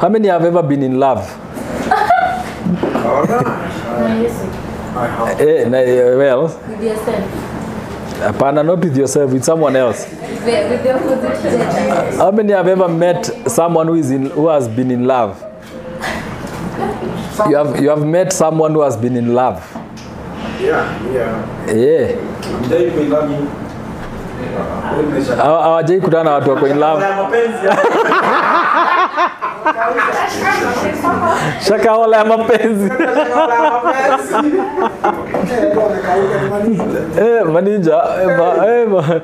how many have ever been in love Yesu. eh, na, eh, well With yourself. hapana not with yourself with someone else With your gender. how many have ever met someone who is in who has been in love you have you have met someone who has been in love Yeah, yeah. yeah hawajai kutana na watu wako in love shakaola ya mapenzi. Eh, maninja eh, ma- eh,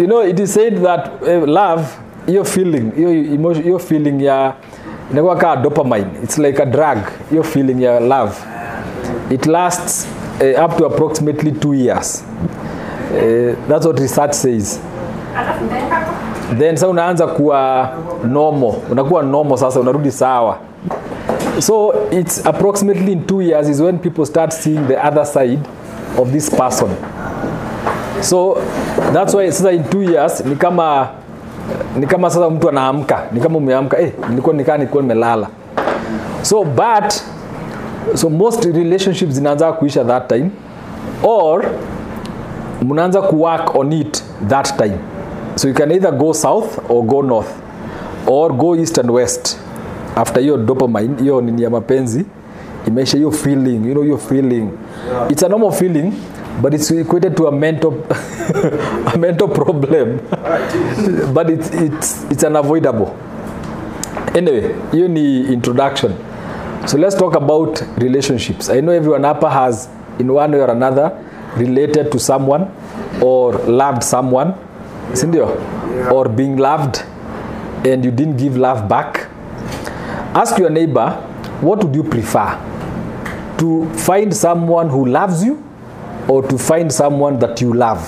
you know it is said that eh, love hiyo feeling hiyo emotion hiyo feeling ya inakuwa kaa dopamine. It's like a drug hiyo feeling ya love. It lasts eh, up to approximately two years. Eh, that's what research says then sasa unaanza kuwa normal. Unakuwa normal sasa unarudi sawa. So it's approximately in two years is when people start seeing the other side of this person. So that's why sasa in two years ni kama ni kama sasa mtu anaamka. Ni kama umeamka eh, nilikuwa nikaa nilikuwa nimelala. So but so most relationships zinaanza kuisha that time or mnaanza kuwork on it that time so you can either go south or go north or go east and west. After your dopamine hiyo nini ya mapenzi imeisha hiyo feeling you know hiyo feeling. It's a normal feeling but it's equated to a mental a mental problem. But it's, it's, it's unavoidable. Anyway hiyo ni introduction. So let's talk about relationships. I know everyone hapa has in one way or another related to someone or loved someone sindio? Or being loved and you didn't give love back? Ask your neighbor what would you prefer? To find someone who loves you or to find someone that you love?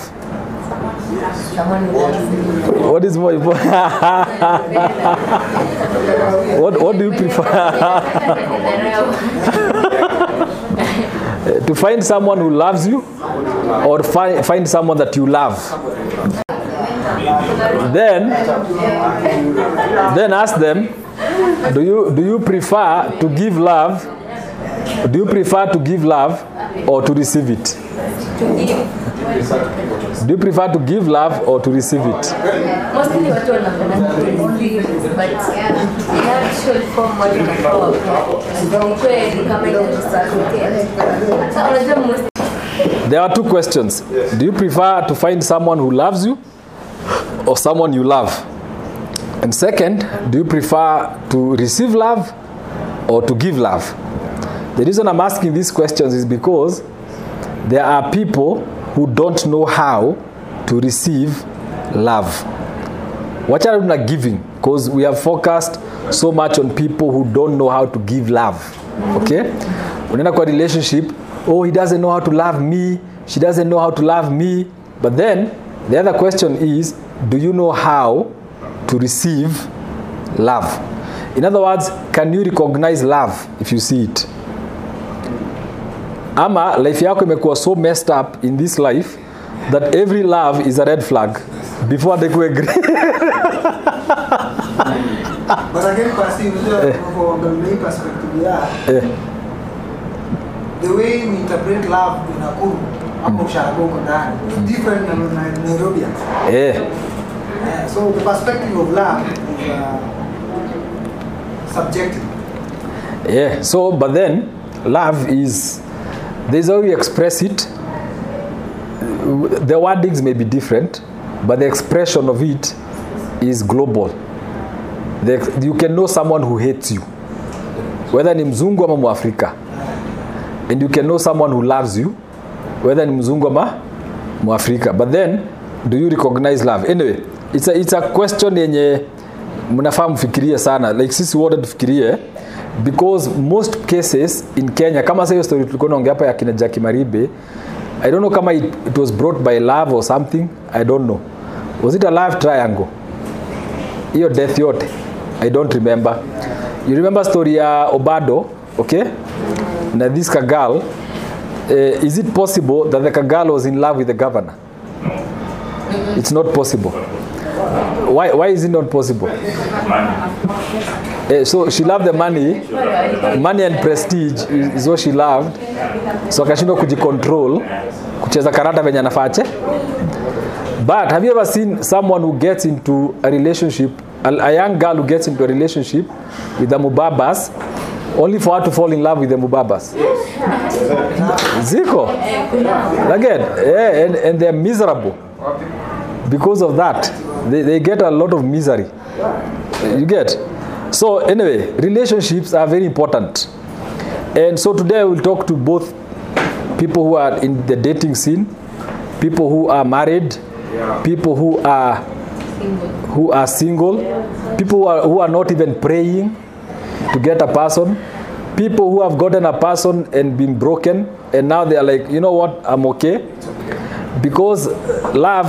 Someone who loves me. what is more important what, what do you prefer? To find someone who loves you or find, find someone that you love then then ask them do you do you prefer to give love do you prefer to give love or to receive it do you prefer to give love or to receive it Mostly watu wanapenda but in actual form watu wanakuwa ikuwe kama inareciprocate. Sasa unajua most There are two questions. Do you prefer to find someone who loves you or someone you love? And second, do you prefer to receive love or to give love? The reason I'm asking these questions is because there are people who don't know how to receive love. Wachana tu na giving because we have focused so much on people who don't know how to give love. Okay? When Unaenda kwa relationship, oh he doesn't know how to love me, she doesn't know how to love me. But then the other question is, do you know how to receive love? In other words, can you recognize love if you see it? Ama life yako imekuwa so messed up in this life that every love is a red flag before they go agree. But again, Pasi, unajua unapoangalia hii perspective ya Eh. the way we interpret love in Nakuru hapo ushago uko ndani different na na Nairobi. Eh. Yeah, so the perspective of love is uh, subjective. Yeah. So, but then love is there's how you express it. The wordings may be different, but the expression of it is global. The, you can know someone who hates you, whether ni mzungu ama mwafrika, and you can know someone who loves you, whether ni mzungu ama mwafrika. But then, do you recognize love? Anyway, it's a, it's a question yenye mnafaa mfikirie sana, like sisi wote tufikirie because most cases in Kenya, kama sa hiyo story tulikuwa naongea hapa ya kina jaki Maribe, I don't know kama it, it was brought by love or something, I don't know. Was it a love triangle? hiyo death yote i don't remember you remember story ya obado okay na this ka uh, is it possible that the Kagalo was in love with the governor? It's not possible. Why, why is it not possible? Uh, so she loved the money. Money and prestige is is what she loved. So akashindwa kujicontrol kucheza karata venye anafache. But have you ever seen someone who gets into a relationship a, a young girl who gets into a relationship with the mubabas only for her to fall in love with the mubabas. Ziko. Again yeah, and, and they're miserable. Because of that they, they get a lot of misery. You get? So anyway relationships are very important. And so today we'll talk to both people who are in the dating scene people who are married people who are who are single people who are, who are not even praying to get a person. People who have gotten a person and been broken and now they are like you know what? I'm okay. Because love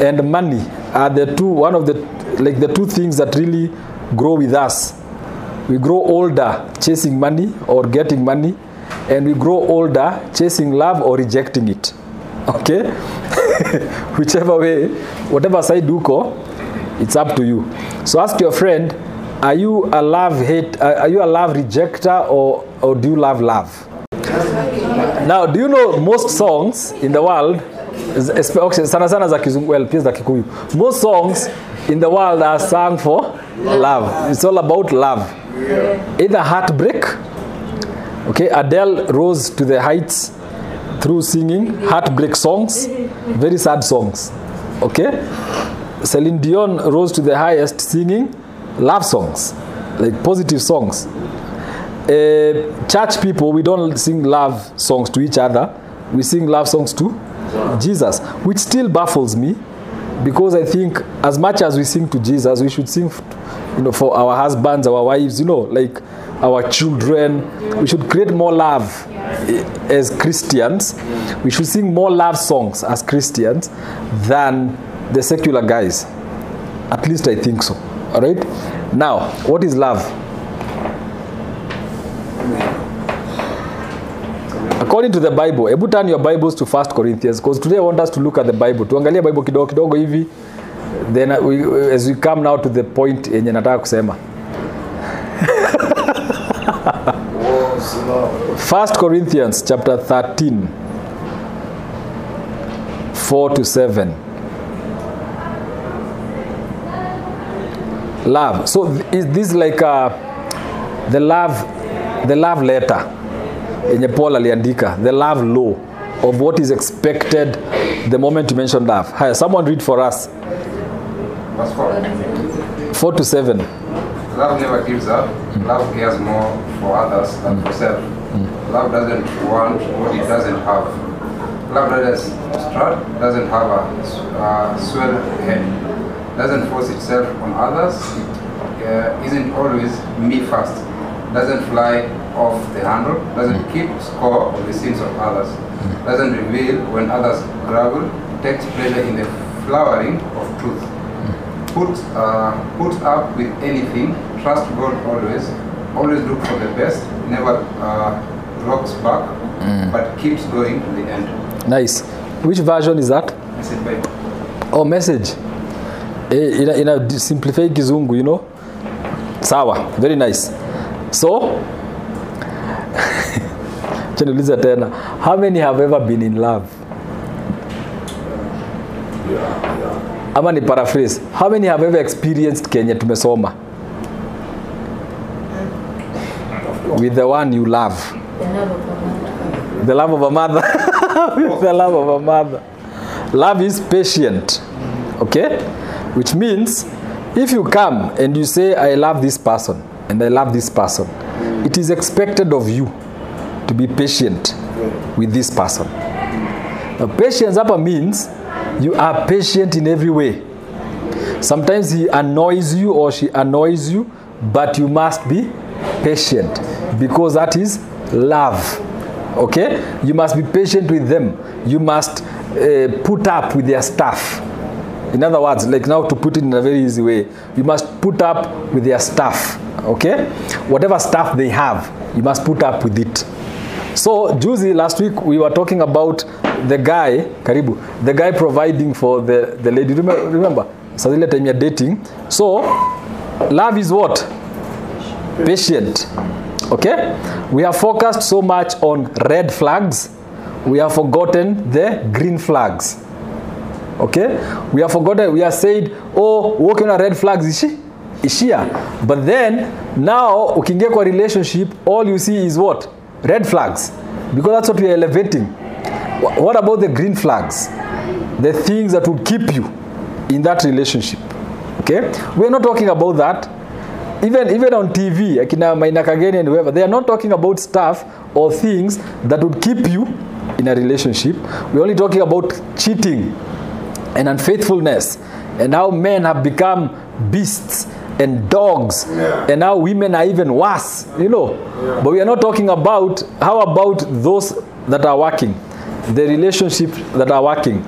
and money are the two one of the like the two things that really grow with us. We grow older chasing money or getting money and we grow older chasing love or rejecting it. Okay? Whichever way whatever side uko it's up to you. So ask your friend are you a love hate uh, are you a love rejecter or or do you love love? Now do you know most songs in the world okay, sana sana za kizungu well pia za kikuyu. Most songs in the world are sung for love. It's all about love. Either heartbreak okay adele rose to the heights through singing heartbreak songs very sad songs okay. Celine dion rose to the highest singing love songs like positive songs. Uh, church people we don't sing love songs to each other. We sing love songs to jesus which still baffles me because i think as much as we sing to jesus we should sing you know for our husbands our wives you know like our children. We should create more love eh, as christians. We should sing more love songs as christians than the secular guys. At least i think so all right? Now what is love? According to the bible hebu turn your bibles to first corinthians because today i want us to look at the bible. Tuangalie bible kidogo kidogo hivi. Then uh, we, as we come now to the point yenye nataka kusema. First corinthians chapter 13 4 to 7 love so is this like uh, the love the love letter yenye paul aliandika the love law of what is expected the moment you mention love Hi, someone read for us 4. 4 to 7 Love never gives up. Love cares more for others than for self. Love doesn't want what it doesn't have. Love doesn't strut, doesn't have a uh, swell head, doesn't force itself on others, it uh, isn't always me first, doesn't fly off the handle, doesn't keep score of the sins of others, doesn't reveal when others grovel, takes pleasure in the flowering of truth. Put uh, put up with anything, trust God always, always look for the best, never uh, rocks back, but keeps going to the end. nice. Which version is that? Said, Bible. oh message eh, ina, ina simplify kizungu you know? Sawa very nice. So chaniulize tena how many have ever been in love? Ama ni paraphrase how many have ever experienced kenye tumesoma? With the one you love. The love of a mother. With the love of a mother. Love is patient okay which means if you come and you say i love this person and i love this person it is expected of you to be patient with this person. Now patience hapa means you are patient in every way. Sometimes he annoys you or she annoys you but you must be patient because that is love. Okay? You must be patient with them. You must uh, put up with their stuff in other words like now to put it in a very easy way you must put up with their stuff okay? Whatever stuff they have you must put up with it. So juzi last week we were talking about the guy karibu the guy providing for the, the lady. Remember, remember sa zile time ya dating. So love is what? Patient. Okay? We have focused so much on red flags. We have forgotten the green flags okay? We have forgotten we have said oh walking on red flags ishi ishia. But then now ukiingia kwa relationship all you see is what? Red flags. Because that's what we are elevating. What about the green flags? The things that will keep you in that relationship. Okay? We're not talking about that. Even even on tv akina maina kageni and whoever they are not talking about stuff or things that would keep you in a relationship. We're only talking about cheating and unfaithfulness. And how men have become beasts and dogs. Yeah. and now women are even worse you know. But we are not talking about how about those that are working? The relationships that are working.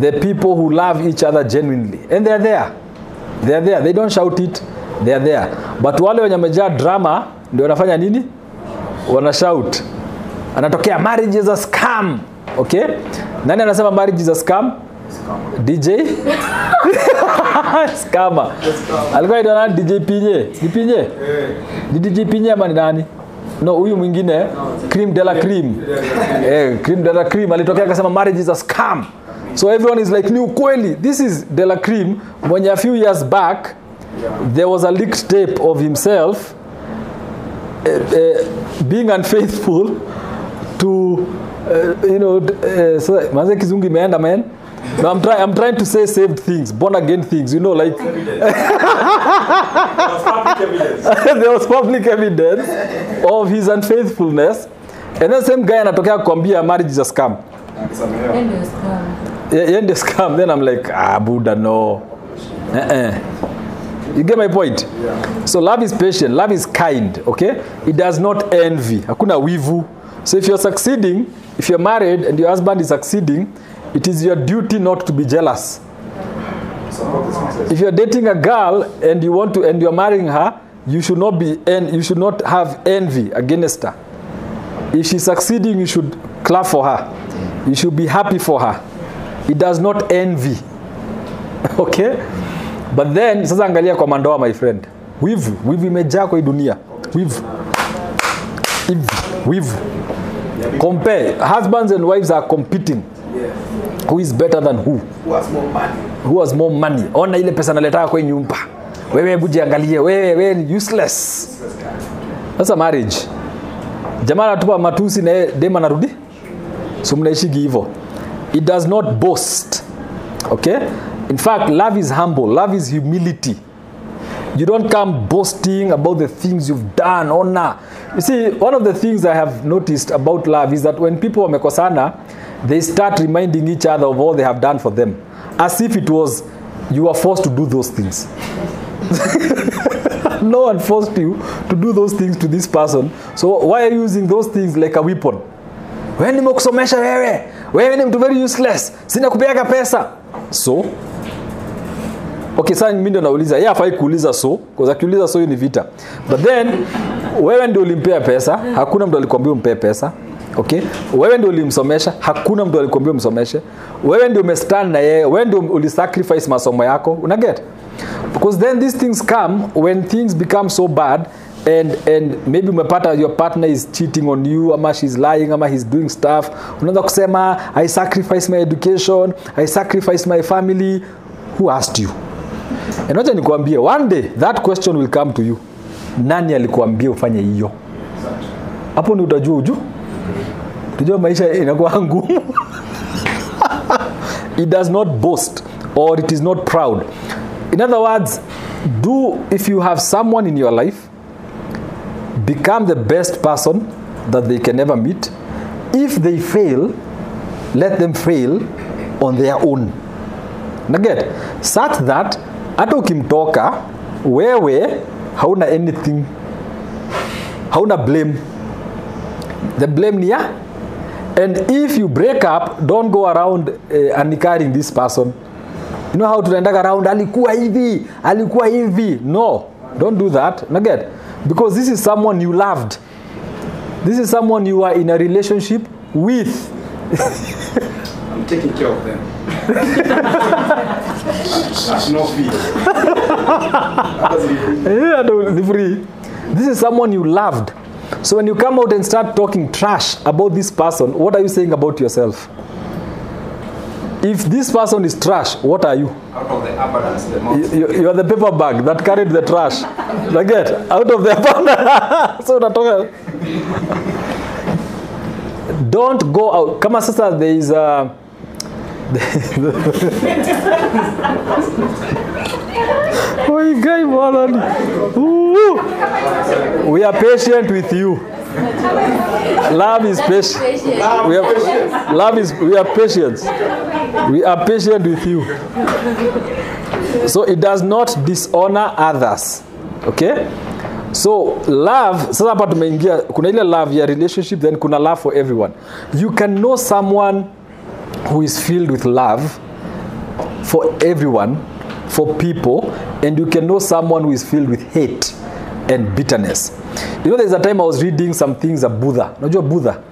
The people who love each other genuinely. And they're there. They're there. They don't shout it. They're there. But wale wenye wamejaa drama ndio wanafanya nini? Wana shout. Anatokea marriage is a scam. Okay? Nani anasema marriage is a scam dj Skama alikuwa anaitwa nani? Dj pinye? Ni pinye? Ni dj pinye ama ni nani? No huyu mwingine cream de la cream. Eh, cream de la cream. Alitokea akasema marriage is a scam. So everyone is like ni ukweli. This is de la cream. Mwenye a few years back there was a leaked tape of himself uh, uh, being unfaithful to uh, you know uh, so manze kizungu imeenda man no, I'm, try, I'm trying to say saved things born again things you know like there was public evidence of his unfaithfulness. And then same guy anatokea kuambia marriage is a scam. Ndio scam. Ye- yeye ndio scam. Then I'm like ah buddha no. Uh-uh. you get my point? So love is patient love is kind okay? It does not envy. Hakuna wivu. So if you're succeeding if you're married and your husband is succeeding it is your duty not to be jealous. If you're dating a girl and you want to and you're marrying her you should not be en- you should not have envy against her. If she's succeeding you should clap for her. You should be happy for her. It does not envy. Okay? But then sasa angalia kwa mandoa my friend. Wivu. Wivu imejaa kwa dunia. Wivu. Wivu. wivu. Compare. Husbands and wives are competing who is better than who? Who has more money? who has more money? Ona ile pesa naletaka kwa nyumba wewe hebu jiangalie. Wewe wewe ni useless. Sasa marriage. Jamaa anatupa matusi na dem anarudi. So mnaishigi hivyo. It does not boast. Okay? In fact love is humble. Love is humility. You don't come boasting about the things you've done. Ona. You see one of the things i have noticed about love is that when people wamekosana they start reminding each other of all they have done for them as if it was you are forced to do those things. No one forced you to do those things to this person. So why are you using those things like a weapon? Wewe nimekusomesha wewe. Wewe ni mtu very useless. Sina kupeaga pesa. So okay sasa mimi ndio nauliza. Yeye afai kuuliza so kwa akiuliza so ni vita. But then wewe ndio ulimpea pesa. Hakuna mtu alikwambia umpe pesa okay? Wewe ndio ulimsomesha hakuna mtu alikwambia umsomeshe. Wewe ndio umestand na yeye wewe ndio ulisacrifice masomo yako. Una get? Because then these things come when things become so bad and and maybe umepata your partner is cheating on you ama she's lying ama he's doing stuff. Unaanza kusema i sacrifice my education i sacrifice my family. Who asked you? And wacha nikwambie one day that question will come to you. Nani alikuambia ufanye hiyo? Hapo ni utajua uju utajua maisha inakuwa ngumu. It does not boast or it is not proud. In other words do if you have someone in your life become the best person that they can ever meet. If they fail let them fail on their own. Naget such that hata ukimtoka wewe hauna anything. Hauna blame. The blame ni ya and if you break up don't go around uh, anikaring this person you know how tunaendaga around alikuwa hivi alikuwa hivi no don't do that naget because this is someone you loved this is someone you are in a relationship with I'm taking care of them. That's no fee. Free This is someone you loved. So when you come out and start talking trash about this person, what are you saying about yourself? If this person is trash, what are you? Out of the abundance, the mouth. You, you, you are the paper bag that carried the trash. Like that, out of the abundance. so unatoka. Don't go out. Kama sasa there is a Oi guy. Ooh. We are patient with you. Love is. Patient. We are, love is we are patient. We are patient with you. So it does not dishonor others. Okay? So love, sasa hapa tumeingia kuna ile love ya relationship then kuna love for everyone. You can know someone who is filled with love for everyone, for people, and you can know someone who is filled with hate and bitterness. You know, there's a time I was reading some things of Buddha. Unajua Buddha?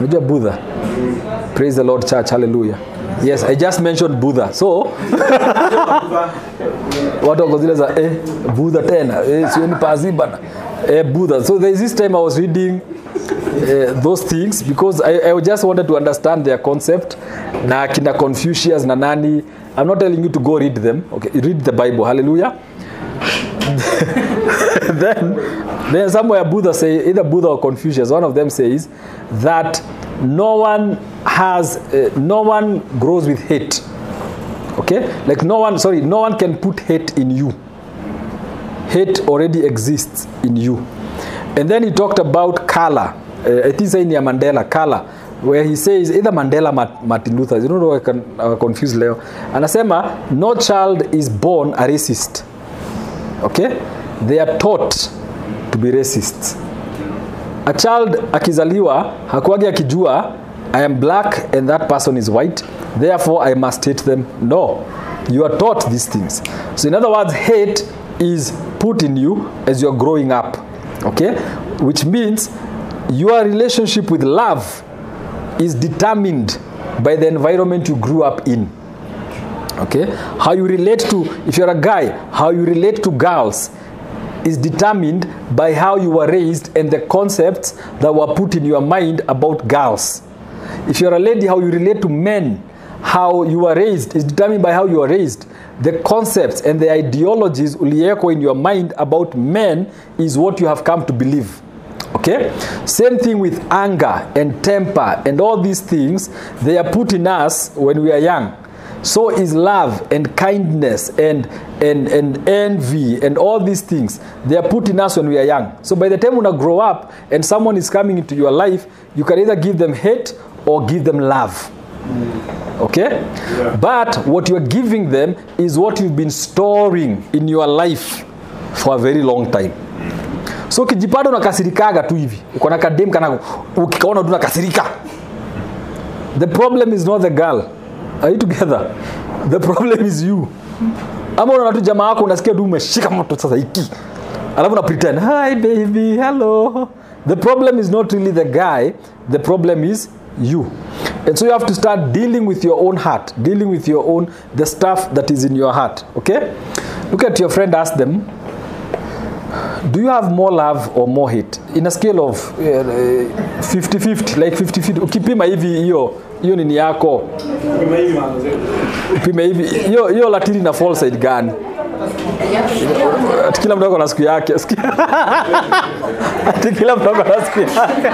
Unajua Buddha? Praise the Lord, church. Hallelujah. Yes, I just mentioned Buddha. So, watu wako zile eh, Buddha tena eh, sioni pazi bana eh, Buddha. So there is this time I was reading uh, those things because I, I just wanted to understand their concept na kina Confucius na nani. I'm not telling you to go read them. Okay, read the Bible. Hallelujah. then, then somewhere Buddha say either Buddha or Confucius, one of them says that no one has, uh, no one grows with hate. Okay, like no one, sorry, no one can put hate in you. Hate already exists in you. And then he talked about color. Uh, I think saying Mandela Kala where he says either Mandela Martin Luther. You know I can uh, confuse leo. Anasema no child is born a racist. Okay? They are taught to be racists. A child akizaliwa hakuagi akijua I am black and that person is white, therefore I must hate them. No. You are taught these things. So in other words, hate is put in you as you're growing up. Okay? Which means your relationship with love is determined by the environment you grew up in. Okay? How you relate to, if you're a guy, how you relate to girls is determined by how you were raised and the concepts that were put in your mind about girls. If you're a lady, how you relate to men, how you were raised is determined by how you were raised. The concepts and the ideologies ulieko in your mind about men is what you have come to believe. Okay? Same thing with anger and temper and all these things, they are put in us when we are young. So is love and kindness and, and, and envy and all these things. They are put in us when we are young. So by the time when I grow up and someone is coming into your life, you can either give them hate or give them love. Okay? But what you are giving them is what you've been storing in your life for a very long time. So ukijipata unakasirikaga tu hivi, uko na kadem kana ukikaona tu unakasirika. The problem is not the girl. Are you together? The problem is you. Ama unaona tu jamaa wako unasikia tu umeshika moto sasa hiki. Alafu una pretend, "Hi baby, hello." The problem is not really the guy, the problem is you. And so you have to start dealing with your own heart, dealing with your own the stuff that is in your heart, okay? Look at your friend ask them, do you have more love or more hate? In a scale of 50-50 like 50-50 ukipima hivi hiyo hiyo nini yako? Pima hivi hiyo hiyo na fall side gani ati kila mtu ako na siku yake. Ati kila mtu ako na siku yake.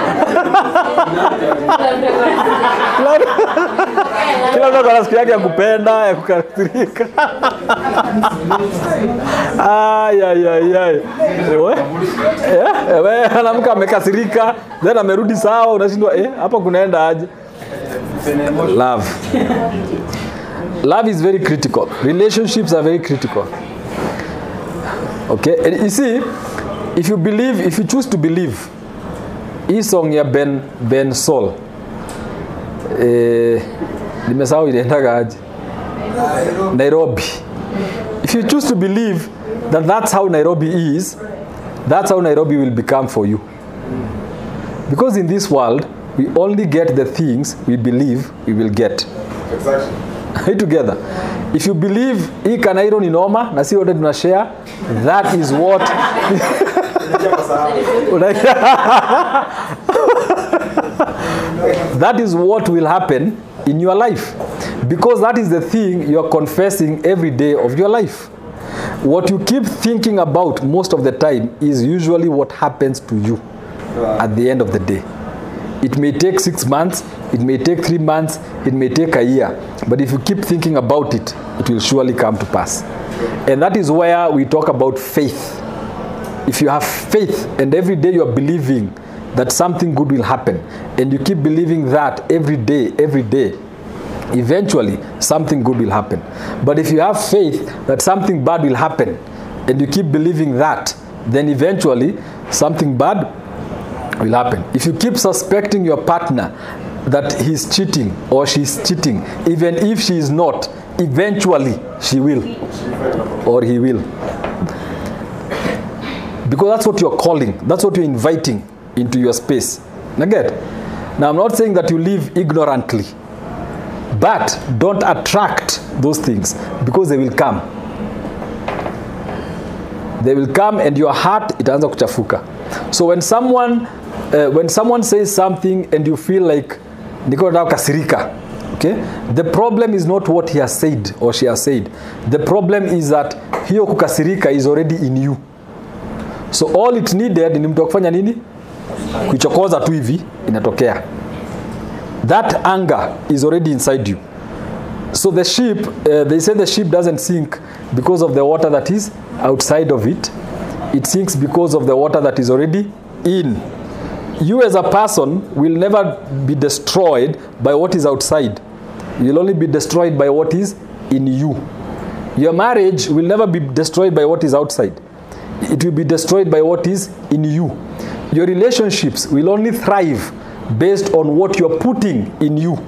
Kila mtu- ako siku yake ya kupenda ya kukasirika. Ay, ay, ay, ay. We? Eh, we, anamka amekasirika. Then amerudi sawa unashindwa eh, hapa kunaenda aje? Love. Love is very critical. Relationships are very critical okay and you see if you believe if you choose to believe hii song ya ben Bensoul eh, nairobi. If you choose to believe that that's how nairobi is that's how nairobi will become for you. Because in this world we only get the things we believe we will get. Exactly. You together. If you believe hii kanairo ni noma na si wote tuna share that is what that is what will happen in your life. Because that is the thing you are confessing every day of your life. What you keep thinking about most of the time is usually what happens to you at the end of the day. It may take six months it may take three months it may take a year but if you keep thinking about it it will surely come to pass. And that is where we talk about faith. If you have faith and every day you are believing that something good will happen and you keep believing that every day every day eventually something good will happen. But if you have faith that something bad will happen and you keep believing that then eventually something bad will happen. If you keep suspecting your partner that he's cheating or she's cheating. Even if she is not eventually she will or he will. Because that's what you're calling that's what you're inviting into your space. Now i'm not saying that you live ignorantly but don't attract those things because they will come. They will come and your heart itaanza kuchafuka. So when someone uh, when someone says something and you feel like niko nataka kukasirika okay? The problem is not what he has said or she has said. The problem is that hiyo kukasirika is already in you. So all it needed ni mtu kufanya nini? Kuichokoza tu hivi inatokea. That anger is already inside you. So the ship uh, they say the ship doesn't sink because of the water that is outside of it. It sinks because of the water that is already in you as a person will never be destroyed by what is outside. You'll only be destroyed by what is in you. Your marriage will never be destroyed by what is outside. It will be destroyed by what is in you. Your relationships will only thrive based on what you're putting in you.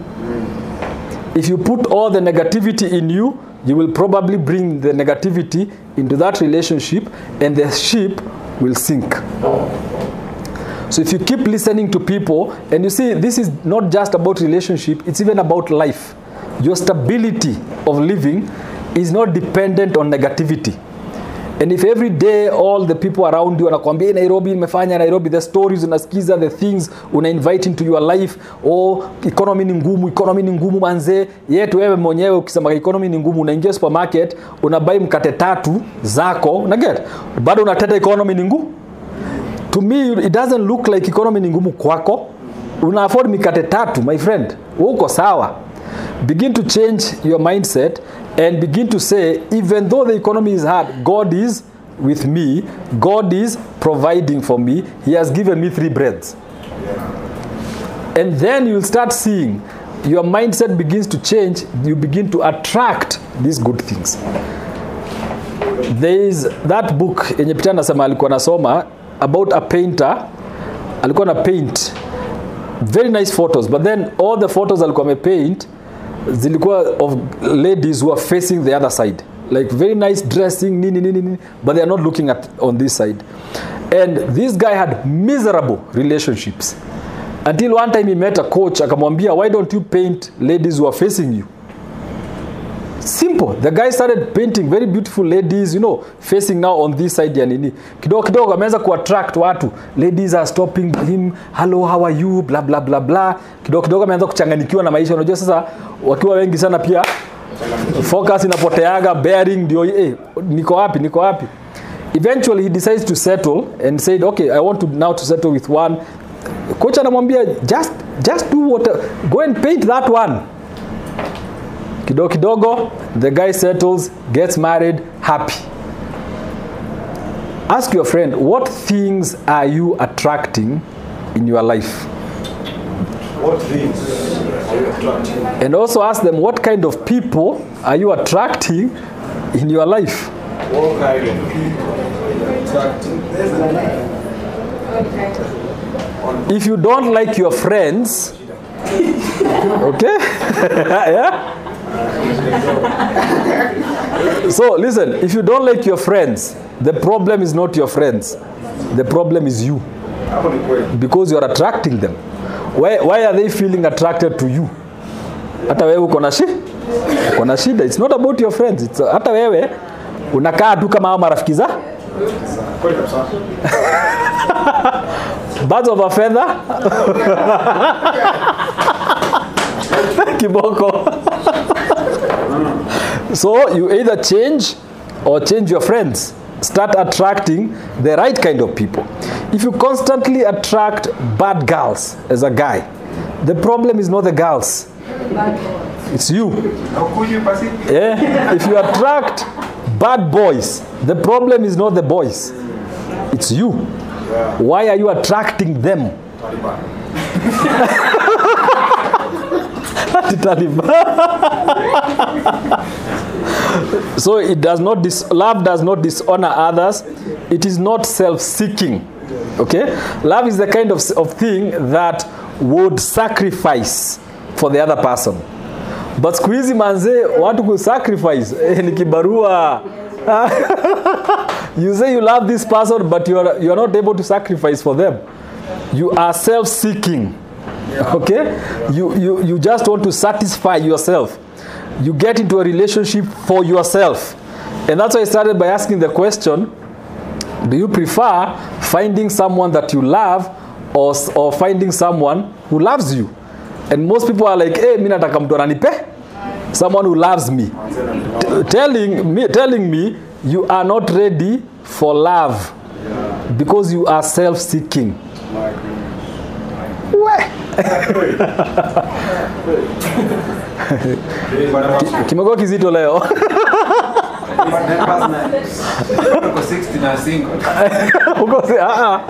If you put all the negativity in you you will probably bring the negativity into that relationship and the ship will sink so if you keep listening to people and you see this is not just about relationship it's even about life your stability of living is not dependent on negativity and if every day all the people around you wanakwambia "Hey, nairobi imefanya nairobi the stories unasikiza the things una invite into your life oh economy ni ngumu economy ni ngumu manze. yetu wewe mwenyewe ukisema economy ni ngumu unaingia supermarket unabai mkate tatu zako unaget bado unateta economy ni ngumu to me it doesn't look like economy ni ngumu kwako. Una afford mikate tatu my friend. Uko sawa. Begin to change your mindset and begin to say even though the economy is hard god is with me. God is providing for me. He has given me three breads. And then you'll start seeing your mindset begins to change. You begin to attract these good things. There is that book yenye pita nasema alikuwa nasoma about a painter alikuwa na paint. Very nice photos. But then all the photos alikuwa amepaint zilikuwa of ladies who are facing the other side. Like very nice dressing nini nini nini. But they are not looking at on this side. And this guy had miserable relationships. Until one time he met a coach akamwambia why don't you paint ladies who are facing you simple. The guy started painting very beautiful ladies you know facing now on this side ya nini. Kidogo kidogo ameanza kuattract watu. Ladies are stopping him. Hello how are you? Bla bla bla bla. Kidogo kidogo ameanza kuchanganikiwa na maisha. Unajua sasa wakiwa wengi sana pia focus inapoteaga bearing ndio eh, niko wapi niko wapi? Eventually he decides to settle and said okay i want to now to settle with one. Coach anamwambia just just do what go and paint that one kidogo kidogo the guy settles gets married happy. Ask your friend what things are you attracting in your life? What things are you attracting? and also ask them what kind of people are you attracting in your life? What kind of people are you attracting? if you don't like your friends okay? Yeah so listen if you don't like your friends the problem is not your friends. The problem is you. Because you are attracting them. Why, why are they feeling attracted to you? Hata wewe uko na shi uko na shida. It's not about your friends. Hata wewe unakaa tu kama hao marafiki za birds of a feather. Kiboko so you either change or change your friends. Start attracting the right kind of people. If you constantly attract bad girls as a guy the problem is not the girls. It's you. Yeah? if you attract bad boys the problem is not the boys. It's you. Why are you attracting them? Taliban. so it does not dis- love does not dishonor others. It is not self-seeking okay? Love is the kind of, of thing that would sacrifice for the other person. But siku hizi manze watu kusacrifice eh, ni kibarua. You say you love this person but you are, you are not able to sacrifice for them. You are self-seeking okay? You, you, you just want to satisfy yourself you get into a relationship for yourself. And that's why i started by asking the question do you prefer finding someone that you love or, or finding someone who loves you? And most people are like hey, mi nataka mtu someone who loves me. T- telling me, telling me you are not ready for love because you are self-seeking kimekuwa kizito leo Uko 60 na single. Because, uh-uh. Ah.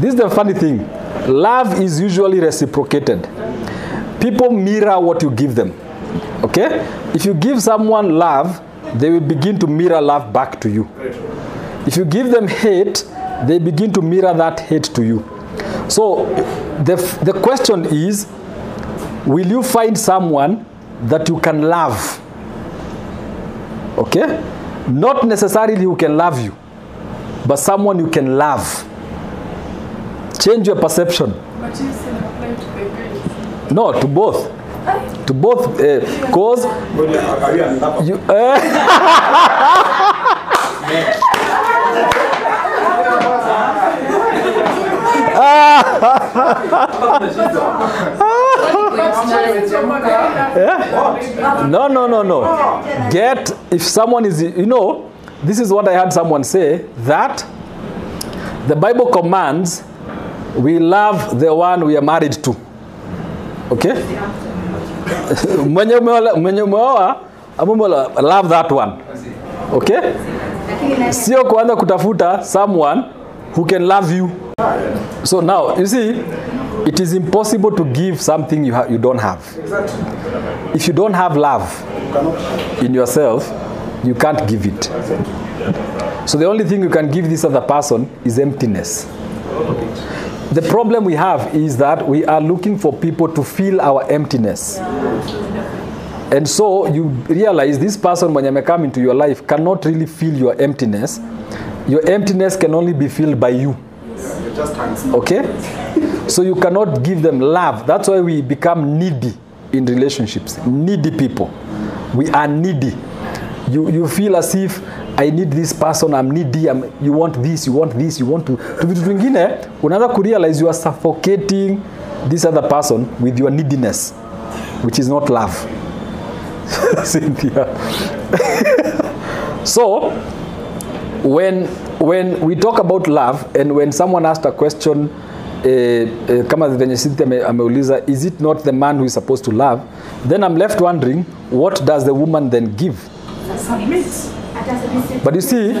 This is the funny thing. Love is usually reciprocated. People mirror what you give them. Okay? If you give someone love, they will begin to mirror love back to you. If you give them hate, they begin to mirror that hate to you. So the, the question is will you find someone that you can love? Okay? Not necessarily who can love you, but someone you can love. Change your perception. But you said apply to the girls. No, to both. To both, eh, because are are you eh. an eh, no, no, no, no. Get if someone is, you know, this is what I heard someone say that the Bible commands we love the one we are married to. Okay? mwenye umeoa, love that one. Okay? Sio kuanza kutafuta someone who can love you. So now, you see, it is impossible to give something you, ha- you don't have. If you don't have love in yourself, you can't give it. So the only thing you can give this other person is emptiness. The problem we have is that we are looking for people to fill our emptiness. And so you realize this person when you come into your life cannot really fill your emptiness. Your emptiness can only be filled by you. Okay? So you cannot give them love. That's why we become needy in relationships. Needy people. We are needy. You, you feel as if I need this person, I'm needy, I'm, you want this, you want this, you want to. To vitu vingine, unaanza kurealize you are suffocating this other person with your neediness, which is not love. Cynthia. so, when when we talk about love and when someone asked a question eh, eh, kama venye Cynthia ame, ameuliza is it not the man who is supposed to love? Then I'm left wondering what does the woman then give? But you see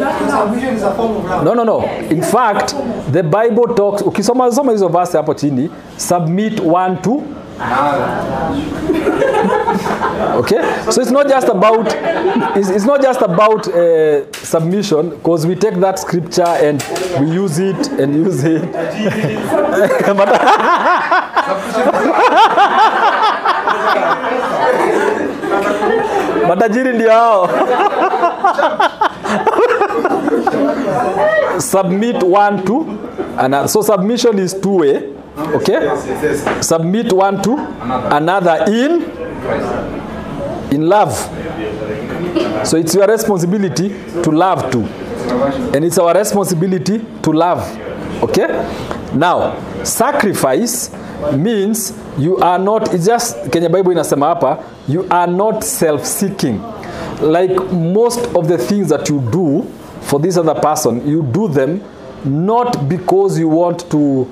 no no no. In fact the bible talks ukisoma soma hizo verse hapo chini submit one to okay? So it's not just about it's, it's not just about uh, submission because we take that scripture and we use it and use it. Matajiri submit one to another so submission is two way okay? Yes, yes. submit one to another in in love. So it's your responsibility to love too. And it's our responsibility to love. Okay? Now sacrifice means you are not it's just kenye bible inasema hapa you are not self seeking like most of the things that you do for this other person you do them not because you want to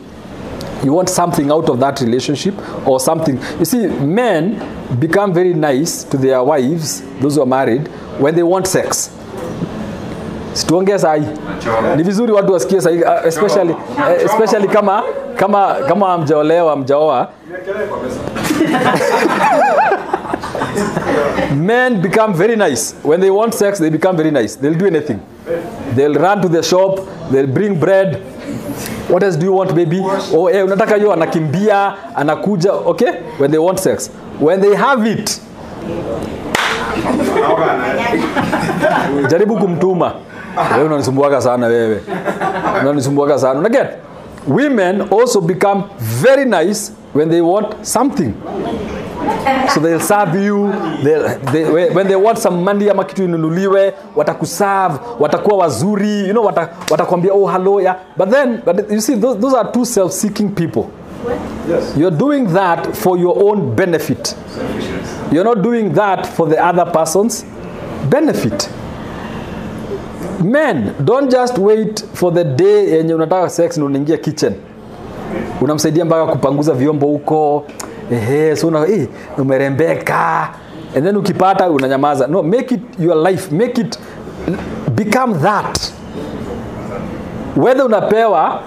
you want something out of that relationship or something. You see men become very nice to their wives those who are married when they want sex. Situongee sahi ni vizuri watu wasikie sahi uh, especially, uh, especially kama kama kama mjaolewa mjaoa men become very nice. When they want sex they become very nice. They'll do anything. They'll run to the shop they'll bring bread. What else do you want baby? Oh, eh, unataka hiyo anakimbia anakuja okay? When they want sex when they have it. Jaribu kumtuma. Wewe sana wewe. Unanisumbuaga sana. Unaget women also become very nice when they want something. So they'll serve you. They'll, they, when they want some money ama kitu inunuliwe watakuserve watakuwa wazuri. You know watakwambia oh hello yeah. But then but you see those, those are two self-seeking people Yes. you're doing that for your own benefit. You're not doing that for the other person's benefit. Men don't just wait for the day yenye unataka sex na unaingia kitchen. Unamsaidia mpaka kupanguza vyombo huko. Ehe so una, eh, umerembeka. And then ukipata unanyamaza. No make it your life. Make it become that. Whether unapewa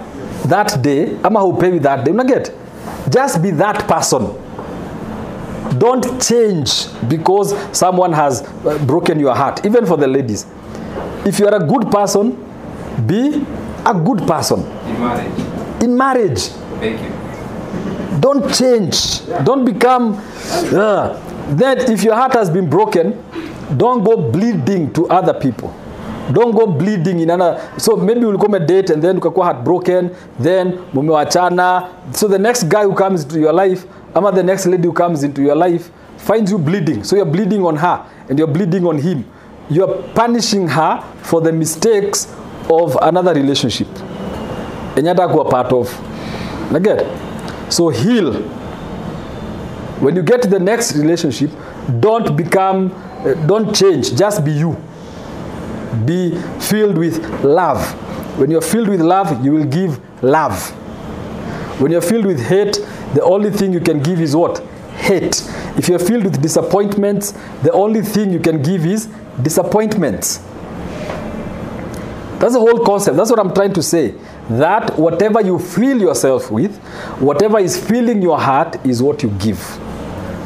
that day ama haupewi that day unaget just be that person. Don't change because someone has uh, broken your heart even for the ladies. If you are a good person be a good person. In marriage. in marriage. Thank you. don't change. Don't become uh, then if your heart has been broken don't go bleeding to other people don't go bleeding in another so maybe ulikuwa umedate and then ukakuwa heartbroken then mumewachana so the next guy who comes into your life ama the next lady who comes into your life finds you bleeding. So you're bleeding on her and you're bleeding on him. You're punishing her for the mistakes of another relationship. Enye hata kuwa part of. Naget so heal. When you get to the next relationship don't become uh, don't change. Just be you be filled with love. When you're filled with love you will give love. When you're filled with hate the only thing you can give is what? Hate. If you're filled with disappointments the only thing you can give is disappointments that's the whole concept. That's what i'm trying to say. That whatever you fill yourself with whatever is filling your heart is what you give.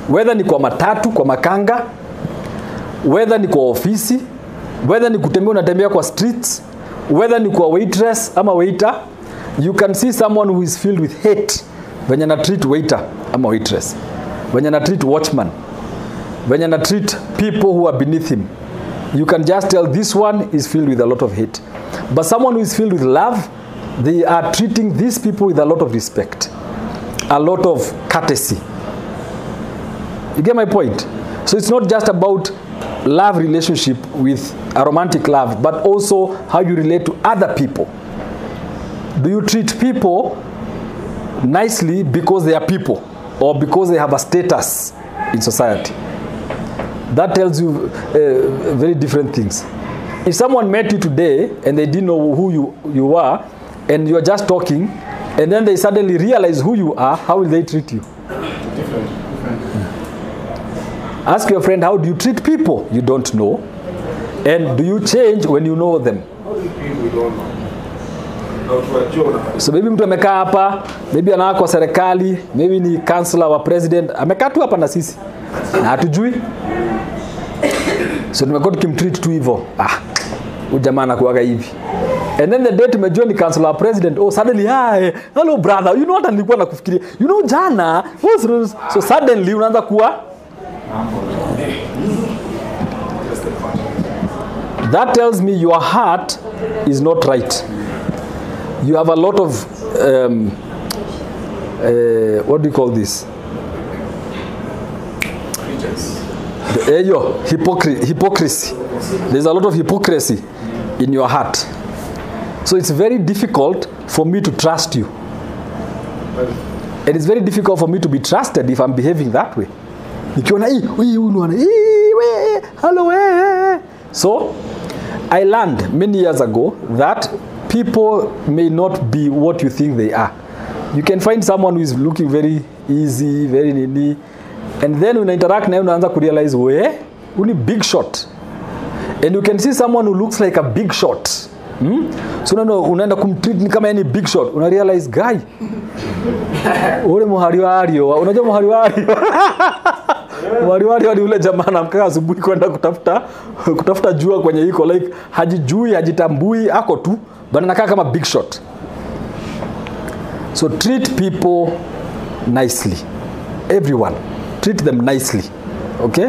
Whether ni kwa matatu kwa makanga whether ni kwa ofisi whether ni kutembea unatembea kwa streets whether ni kwa waitress ama waiter you can see someone who is filled with hate venye na treat waiter ama waitress venye na treat watchman venye na treat people who are beneath him. You can just tell this one is filled with a lot of hate. But someone who is filled with love they are treating these people with a lot of respect a lot of courtesy. You get my point? So it's not just about love relationship with a romantic love but also how you relate to other people. Do you treat people nicely because they are people or because they have a status in society? That tells you uh, very different things. If someone met you today and they didn't know who you, you are and you're just talking and then they suddenly realize who you are how will they treat you? Ask your friend how do you treat people? You don't know and do you change when you know them? So maybe mtu amekaa hapa maybe anakaa kwa serikali maybe ni kansela wa president. Amekaa tu hapa na sisi. Na hatujui. So tumekuwa tukimtreat tu hivyo. Ah huyu jamaa hivi. And then the day tumejua ni wa president oh suddenly hi hello brother. You know what nilikuwa nakufikiria? You know jana so suddenly unaanza kuwa that tells me your heart is not right. You have a lot of um, uh, what do you call this? Eh, yo, hypocrisy, there's a lot of hypocrisy in your heart. So it's very difficult for me to trust you. It is very difficult for me to be trusted if I'm behaving that way. So I learned many years ago that people may not be what you think they are. You can find someone who is looking very easy, very nini and then una interact naye unaanza kurealize we uni ni big shot and you can see someone who looks like a big shot hmm? so unaenda, unaenda kumtreat ni kama yani big shot una realize guy ule muhari wa ario unajua muhari wa ario muhari wa ule jamaa anamkaa asubuhi kwenda kutafuta kutafuta jua kwenye iko like hajijui hajitambui ako tu but anakaa kama big shot. So treat people nicely. Everyone treat them nicely okay?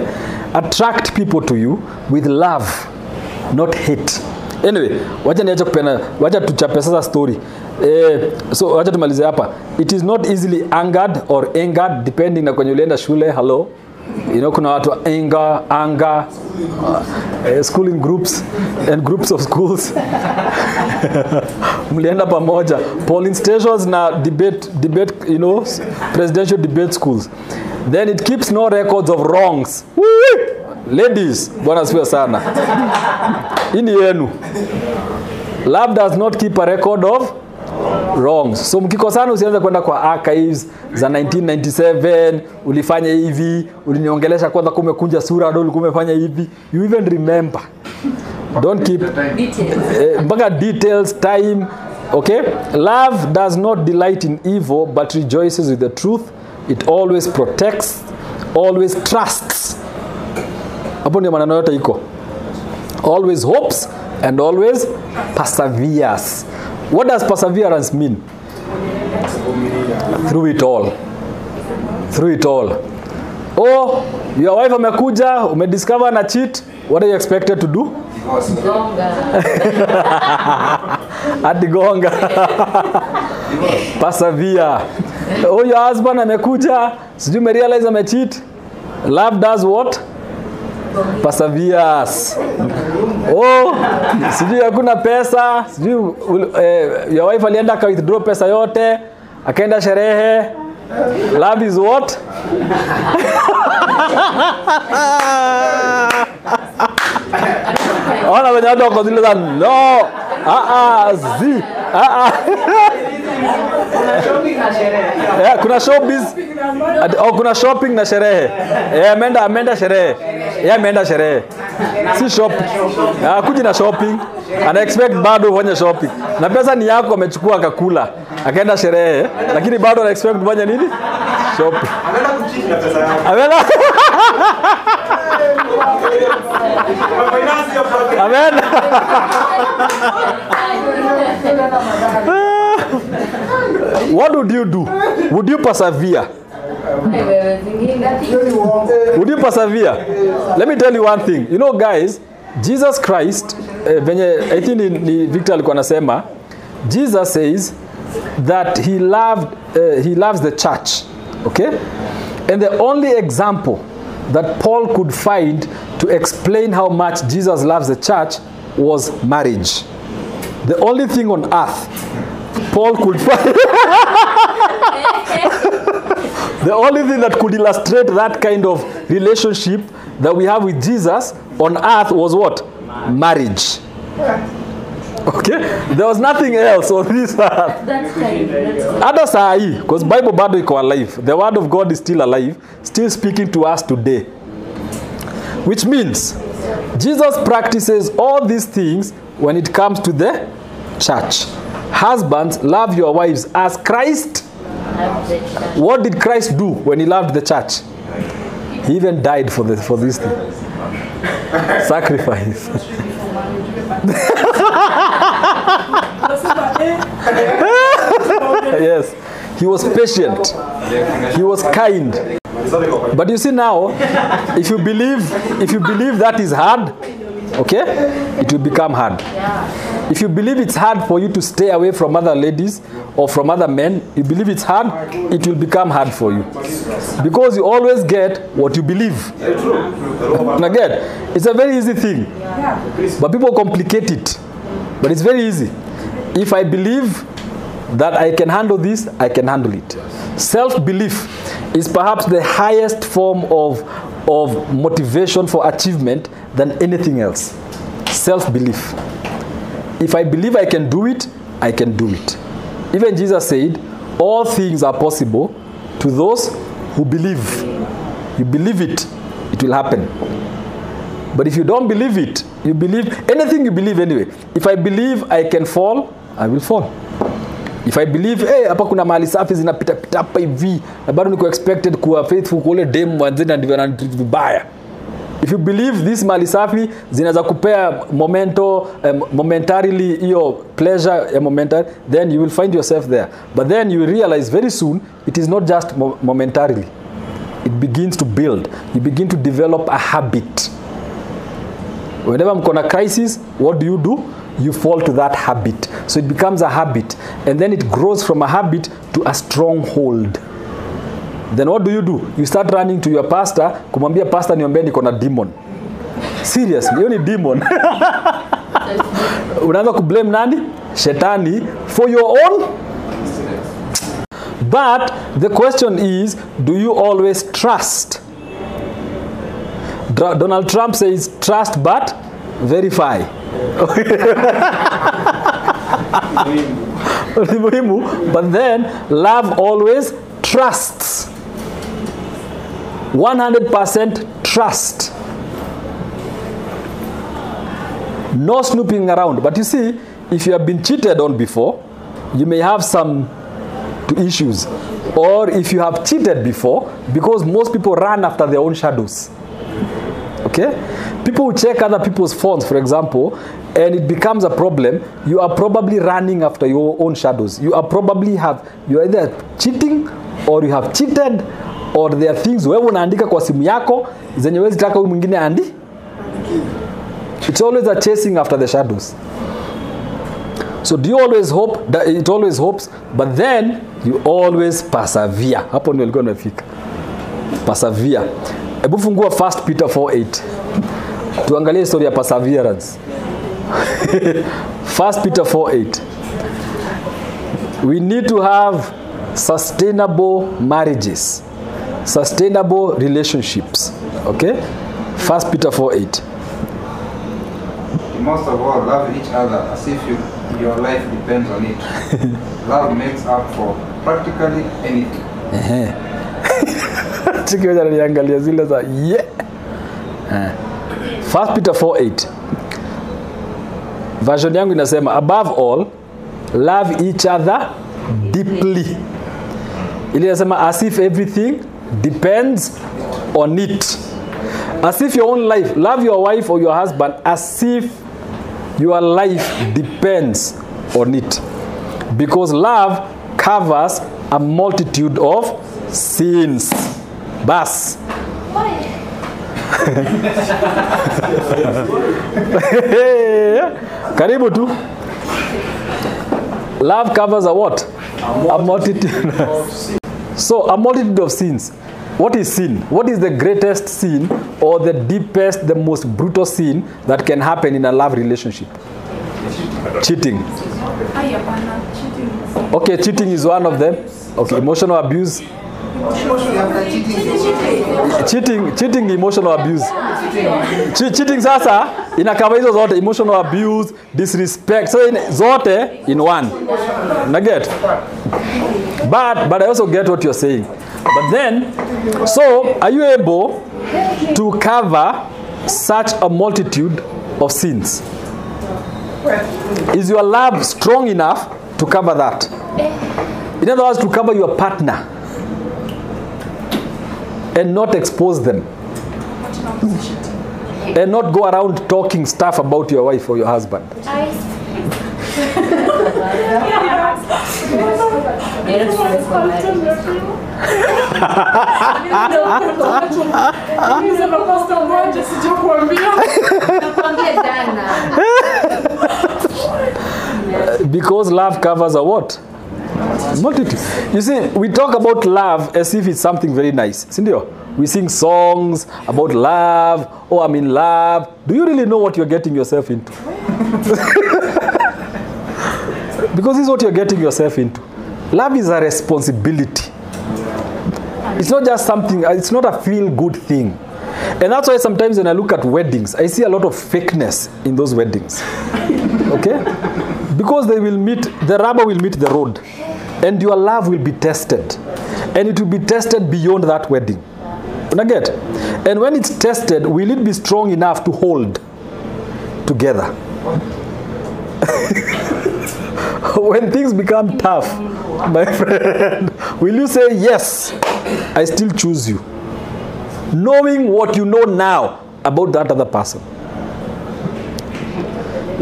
Attract people to you with love not hate. Anyway wacha niache kupena wacha tuchape sasa story. Eh, so wacha tumalize hapa. It is not easily angered or angered depending na kwenye ulienda shule hello you know kuna watu wa anger anger uh, school in groups and groups of schools. Mlienda pamoja. Polling stations na debate, debate you know, presidential debate schools. Then it keeps no records of wrongs. Ladies bwana siwe sana. Hii ni yenu. Love does not keep a record of wrongs so mkikosana usianze kwenda kwa archives za 1997 ulifanya hivi uliniongelesha kwanza kumekunja sura ndo ulikuwa umefanya hivi. You even remember. Don't keep Details. eh, mpaka details time okay? Love does not delight in evil but rejoices with the truth. It always protects always trusts. Hapo ndio maneno yote iko. Always hopes and always perseveres what does perseverance mean? Through it all. Through it all. Oh your wife amekuja umediscover na cheat. What are you expected to do. Gonga. atigonga persevere. Oh your husband amekuja. Sijui umerealize amecheat love does what? Perseveres oh sijui hakuna pesa. Sijui eh, your wife alienda aka withdraw pesa yote akaenda sherehe. Love is what? Ona wenye watu wako zile za no ah, ah, zi ah, ah. yeah, kuna showbiz. Oh, kuna shopping na sherehe. Yeah, ameenda ameenda sherehe. Yeah, ameenda sherehe. Si shop. Ah, kuji na shopping. Ana expect bado ufanye shopping. Na pesa ni yako amechukua akakula. Akaenda sherehe. Lakini bado ana expect ufanye nini? Shopping. Ameenda kuchinja pesa yako. ameenda what would you do? Would you persevere? Would you persevere? Let me tell you one thing. You know guys jesus christ eh, venye i think ni, ni victor alikuwa anasema jesus says that he loved uh, he loves the church okay? And the only example that paul could find to explain how much jesus loves the church was marriage the only thing on earth paul could find The only thing that could illustrate that kind of relationship that we have with Jesus on earth was what? Marriage. Okay? There was nothing else on this earth. That's kind. That's Hata saa because Bible bado iko alive. The word of God is still alive, still speaking to us today. Which means Jesus practices all these things when it comes to the church. Husbands, love your wives as Christ love the church. What did Christ do when he loved the church? He even died for, the, for this thing. Sacrifice. yes. He was patient. He was kind. But you see now, if you believe, if you believe that is hard, okay, it will become hard. If you believe it's hard for you to stay away from other ladies or from other men, you believe it's hard, it will become hard for you. Because you always get what you believe. Again, it's a very easy thing. But people complicate it. But it's very easy. If I believe that I can handle this, I can handle it. Self belief is perhaps the highest form of, of motivation for achievement than anything else. Self belief. If I believe I can do it, I can do it. Even Jesus said, All things are possible to those who believe. You believe it, it will happen. But if you don't believe it, you believe anything you believe anyway. If I believe I can fall, I will fall. If I believe hey, hapa kuna mahali safi zinapita pita hapa hivi na bado niko expected kuwa faithful kwa ule dem mwanzini na ndivyo ananitreat vibaya. If you believe this mali safi zinaweza kupea momento um, momentarily hiyo pleasure ya momentary then you will find yourself there. But then you realize very soon it is not just mo momentarily. It begins to build. You begin to develop a habit. Whenever mko na crisis what do you do you fall to that habit. So it becomes a habit and then it grows from a habit to a stronghold. Then what do you do? You start running to your pastor kumwambia pastor niombee niko na demon. Seriously hiyo ni demon. Unaanza kublame nani? Shetani for your own. But the question is do you always trust? Donald trump says trust but verify. But then love always trusts. 100% trust. No snooping around. But you see if you have been cheated on before you may have some issues. Or if you have cheated before because most people run after their own shadows okay? People who check other people's phones for example and it becomes a problem you are probably running after your own shadows. You are probably have you either cheating or you have cheated or there are things wewe unaandika kwa simu yako zenye wezi taka huyu mwingine andi it's always a chasing after the shadows. So do you always hope it always hopes but then you always persevere. Hapo ndio ilikuwa nimefika. Persevere hebu fungua 1 peter 4:8 tuangalie story ya perseverance. 1 peter 4:8 we need to have sustainable marriages sustainable relationships okay? 1 peter 4:8 Most of all, love each other as if you, your life depends on it. love makes up for practically anything. Chiki niangalia zile za yeah. Eh. 1 Peter 4:8 version yangu inasema above all love each other deeply. Ili inasema as if everything depends on it. As if your own life love your wife or your husband as if your life depends on it. Because love covers a multitude of sins bas karibu tu. Love covers a what? A multitude so a multitude of sins. What is sin? What is the greatest sin or the deepest the most brutal sin that can happen in a love relationship? Cheating. Ay, hapana, cheating. okay cheating is one of them. Okay emotional abuse cheating, cheating emotional abuse. Che- cheating sasa inakava hizo zote emotional abuse disrespect. So in, zote in one. Na get? But but i also get what you're saying. But then so are you able to cover such a multitude of sins? Is your love strong enough to cover that? In other words to cover your partner and not expose them and not go around talking stuff about your wife or your husband Sema pasta moja sijakuambia. Nakwambia jana. because love covers a what multitude you see we talk about love as if it's something very nice. Sindio? We sing songs about love. Oh i'm in love. Do you really know what you're getting yourself into? Because this is what you're getting yourself into. Love is a responsibility. It's not just something uh, it's not a feel good thing. And that's why sometimes when i look at weddings i see a lot of fakeness in those weddings. Okay? Because they will meet the rubber will meet the road and your love will be tested. And it will be tested beyond that wedding. Unaget and when it's tested will it be strong enough to hold together? When things become tough my friend will you say yes i still choose you knowing what you know now about that other person?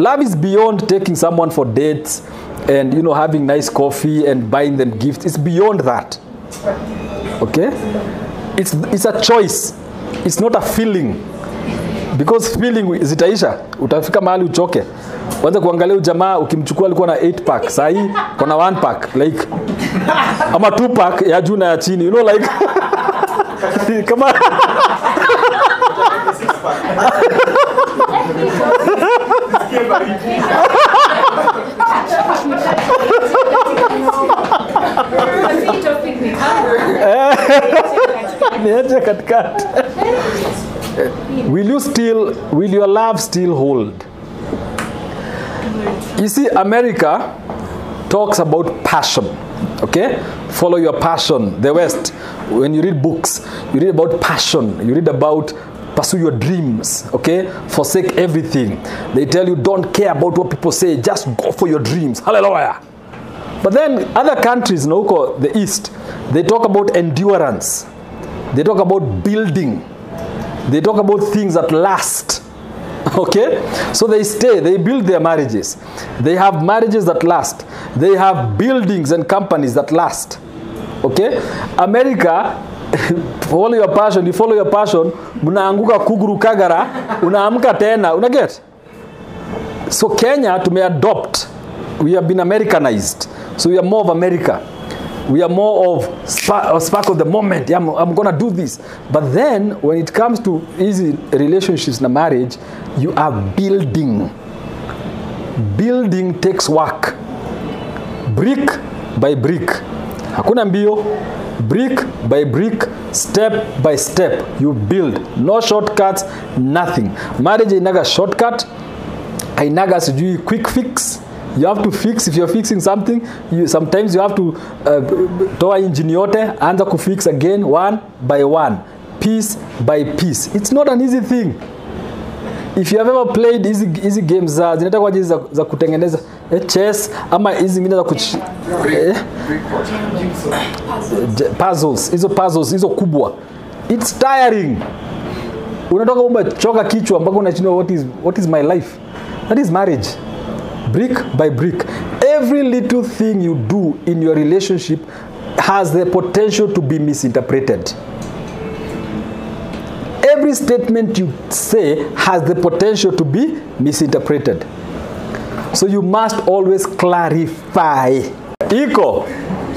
Love is beyond taking someone for dates and you know having nice coffee and buying them gifts it's beyond that. Okay? It's, it's a choice. It's not a feeling. Because feeling zitaisha. Utafika mahali uchoke. Kwanza kuangalia ujamaa ukimchukua alikuwa na 8 pack. Sahii kona 1 pack like ama 2 pack ya juu na ya chini. You know like kama will you still will your love still hold? You see america talks about passion okay? Follow your passion. The west when you read books you read about passion. You read about pursue your dreams okay? Forsake everything. They tell you don't care about what people say just go for your dreams. Hallelujah. But then other countries na huko the east they talk about endurance. They talk about building. They talk about things that last okay? So they stay they build their marriages. They have marriages that last. They have buildings and companies that last okay? America follow your passion you follow your passion. Mnaanguka kuguru kagara unaamka tena unaget so kenya tumeadopt we have been americanized. So we are more of america. We are more of spark, spark of the moment. Yeah, I'm, I'm gonna do this. But then when it comes to easy relationships na marriage you are building. Building takes work. Brick by brick. Hakuna mbio brick by brick step by step you build. No shortcuts nothing. Marriage inaga shortcut ainaga sijui quick fix. You have to fix if you're fixing something. You, sometimes you have to uh, toa engine yote anza kufix again one by one piece by piece. It's not an easy thing if you have ever played hizi hizi games za zinaitwa kwaje za, za kutengeneza eh, chess ama hizi zingine za kuch, eh, puzzles hizo puzzles hizo kubwa. It's tiring. Unatoka umechoka kichwa mpaka unachinwa what is, what is my life? That is marriage. Brick by brick. Every little thing you do in your relationship has the potential to be misinterpreted every statement you say has the potential to be misinterpreted. So you must always clarify. Iko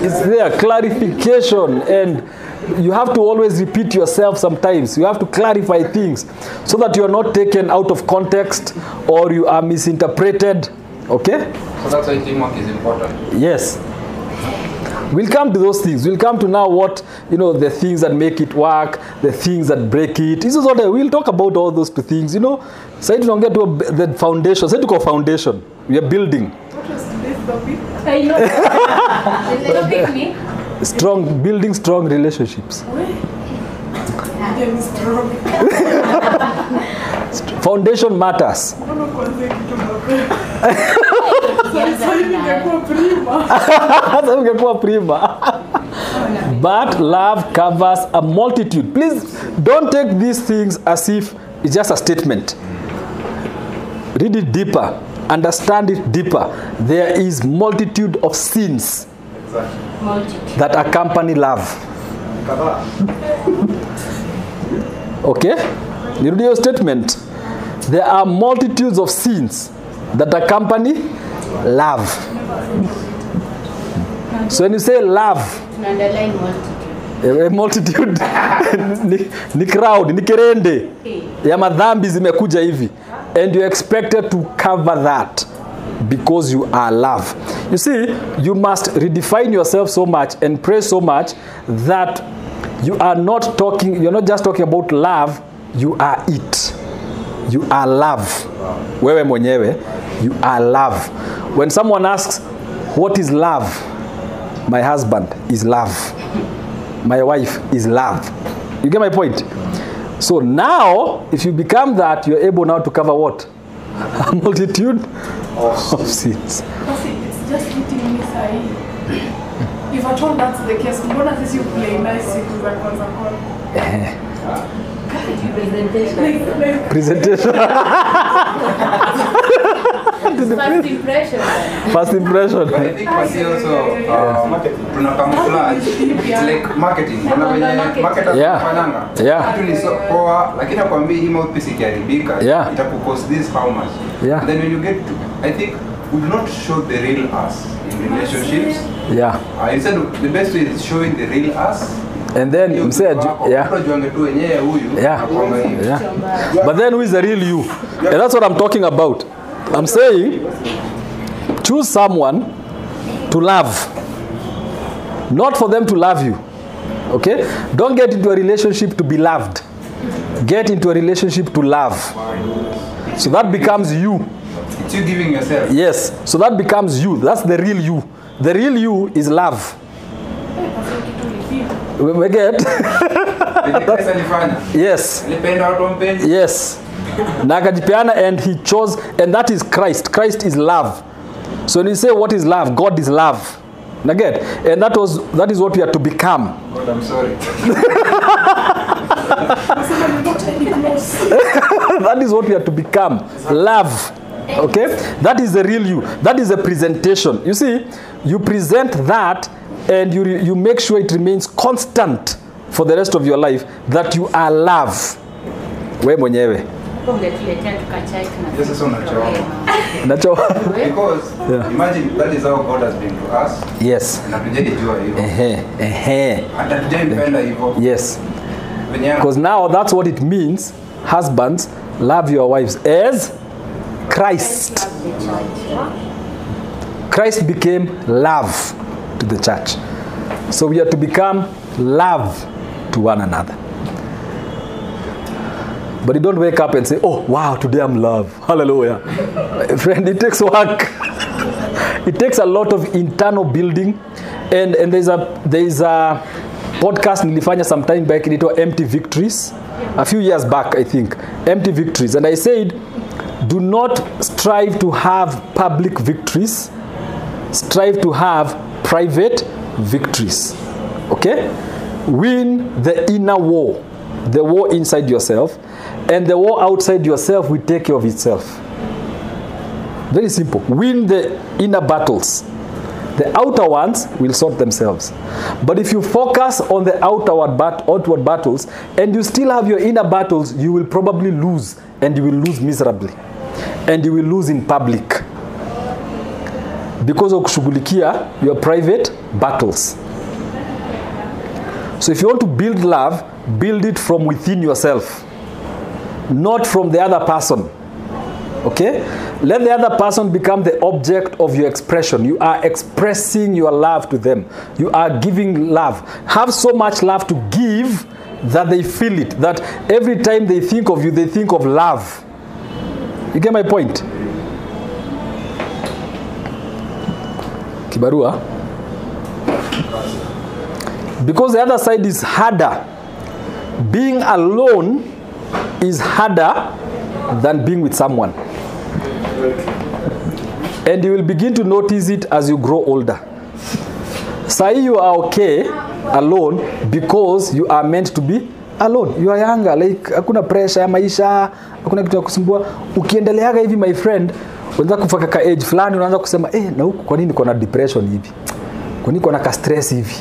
is there clarification? And you have to always repeat yourself sometimes. You have to clarify things so that you are not taken out of context or you are misinterpreted. Okay? So that's why teamwork is important. yes we'll come to those things. We'll come to now what you know the things that make it work the things that break it. Hizo zote we'll talk about all those two things you know. Sai tunaongea tu the foundation. Sai tuko foundation. We are building. I know. Topic strong building strong relationships. Foundation matters Mbona kuanzia kitu mapema? Sasa hivi ningekuwa prima. hata ungekuwa prima. But love covers a multitude. Please don't take these things as if it's just a statement. Read it deeper. Understand it deeper. There is multitude of sins that accompany love. Okay? Nirudi your statement. There are multitudes of sins that accompany love so when you say love a multitude ni, ni crowd ni kerende ya madhambi zimekuja hivi and you expected to cover that because you are love. You see, you must redefine yourself so much and pray so much that you are not talking, you're not just talking about love, you are it. You are love. Wewe mwenyewe, you are love. When someone asks, what is love? My husband is love. My wife is love. You get my point? So now, if you become that, you're able now to cover what? A multitude of sins. It's just hitting me sahi. If at all that's the case, mbona sisi play nice siku za kwanza kwanza? Presentation. Like, like, Presentation. First impression. First impression. But I think Pasi also um, tuna camouflage. It's like marketing. Kuna venye marketers Yeah. wanafanyanga. Yeah. Kitu ni so poa lakini akwambii hii mouthpiece ikiharibika Yeah. itakucost this how much. Yeah. And then when you get to I think we do not show the real us in relationships. Yeah. Uh, instead of, the best way is showing the real us. And then msee yeah. Yeah. Yeah. But then who is the real you? And that's what I'm talking about. I'm saying choose someone to love. Not for them to love you. Okay? Don't get into a relationship to be loved. Get into a relationship to love. So that becomes you. It's you giving yourself. Yes. So that becomes you. That's the real you. The real you is love. We get? Penye Kristo alifanya. yes. Alipenda watu wampendi. Yes. Na akajipeana and he chose and that is Christ. Christ is love. So when you say what is love, God is love. Naget. And that was that is what we are to become. God, I'm sorry. that is what we are to become. Love. Okay? That is the real you. That is the presentation. You see, you present that and you you make sure it remains constant for the rest of your life that you are love. We mwenyewe. Ungetuletea tukachai tuna- Sasa unachoa. Nacho. Because Yeah. imagine that is how God has been to us. yes. Na tujaijua hivyo. Ehe. Ehe. Hata tujaipenda hivyo. Yes. Because now that's what it means. Husbands, love your wives as Christ. Christ became love to the church. So we are to become love to one another. But you don't wake up and say, oh, wow, today I'm love. Hallelujah. Friend, it takes work. it takes a lot of internal building. And, and there's, a, there's a podcast nilifanya some time back inaitwa Empty Victories. A few years back, I think. Empty Victories. And I said, do not strive to have public victories. Strive to have private victories. Okay? Win the inner war, the war inside yourself, and the war outside yourself will take care of itself. Very simple. Win the inner battles. The outer ones will sort themselves. But if you focus on the outward, bat- outward battles and you still have your inner battles, you will probably lose and you will lose miserably. And you will lose in public. Because of kushughulikia your private battles. So if you want to build love, build it from within yourself, not from the other person. Okay? Let the other person become the object of your expression. You are expressing your love to them. You are giving love. Have so much love to give that they feel it. That every time they think of you, they think of love. You get my point? Kibarua? Because the other side is harder. Being alone is harder than being with someone. And you will begin to notice it as you grow older. Say you are okay alone because you are meant to be alone. You are younger, like hakuna pressure ya maisha, hakuna kitu ya kusumbua. Ukiendeleaga hivi my friend, unaanza kufika ka age fulani unaanza kusema eh, na huku kwa nini kuna depression hivi? Kwa nini kuna ka stress hivi?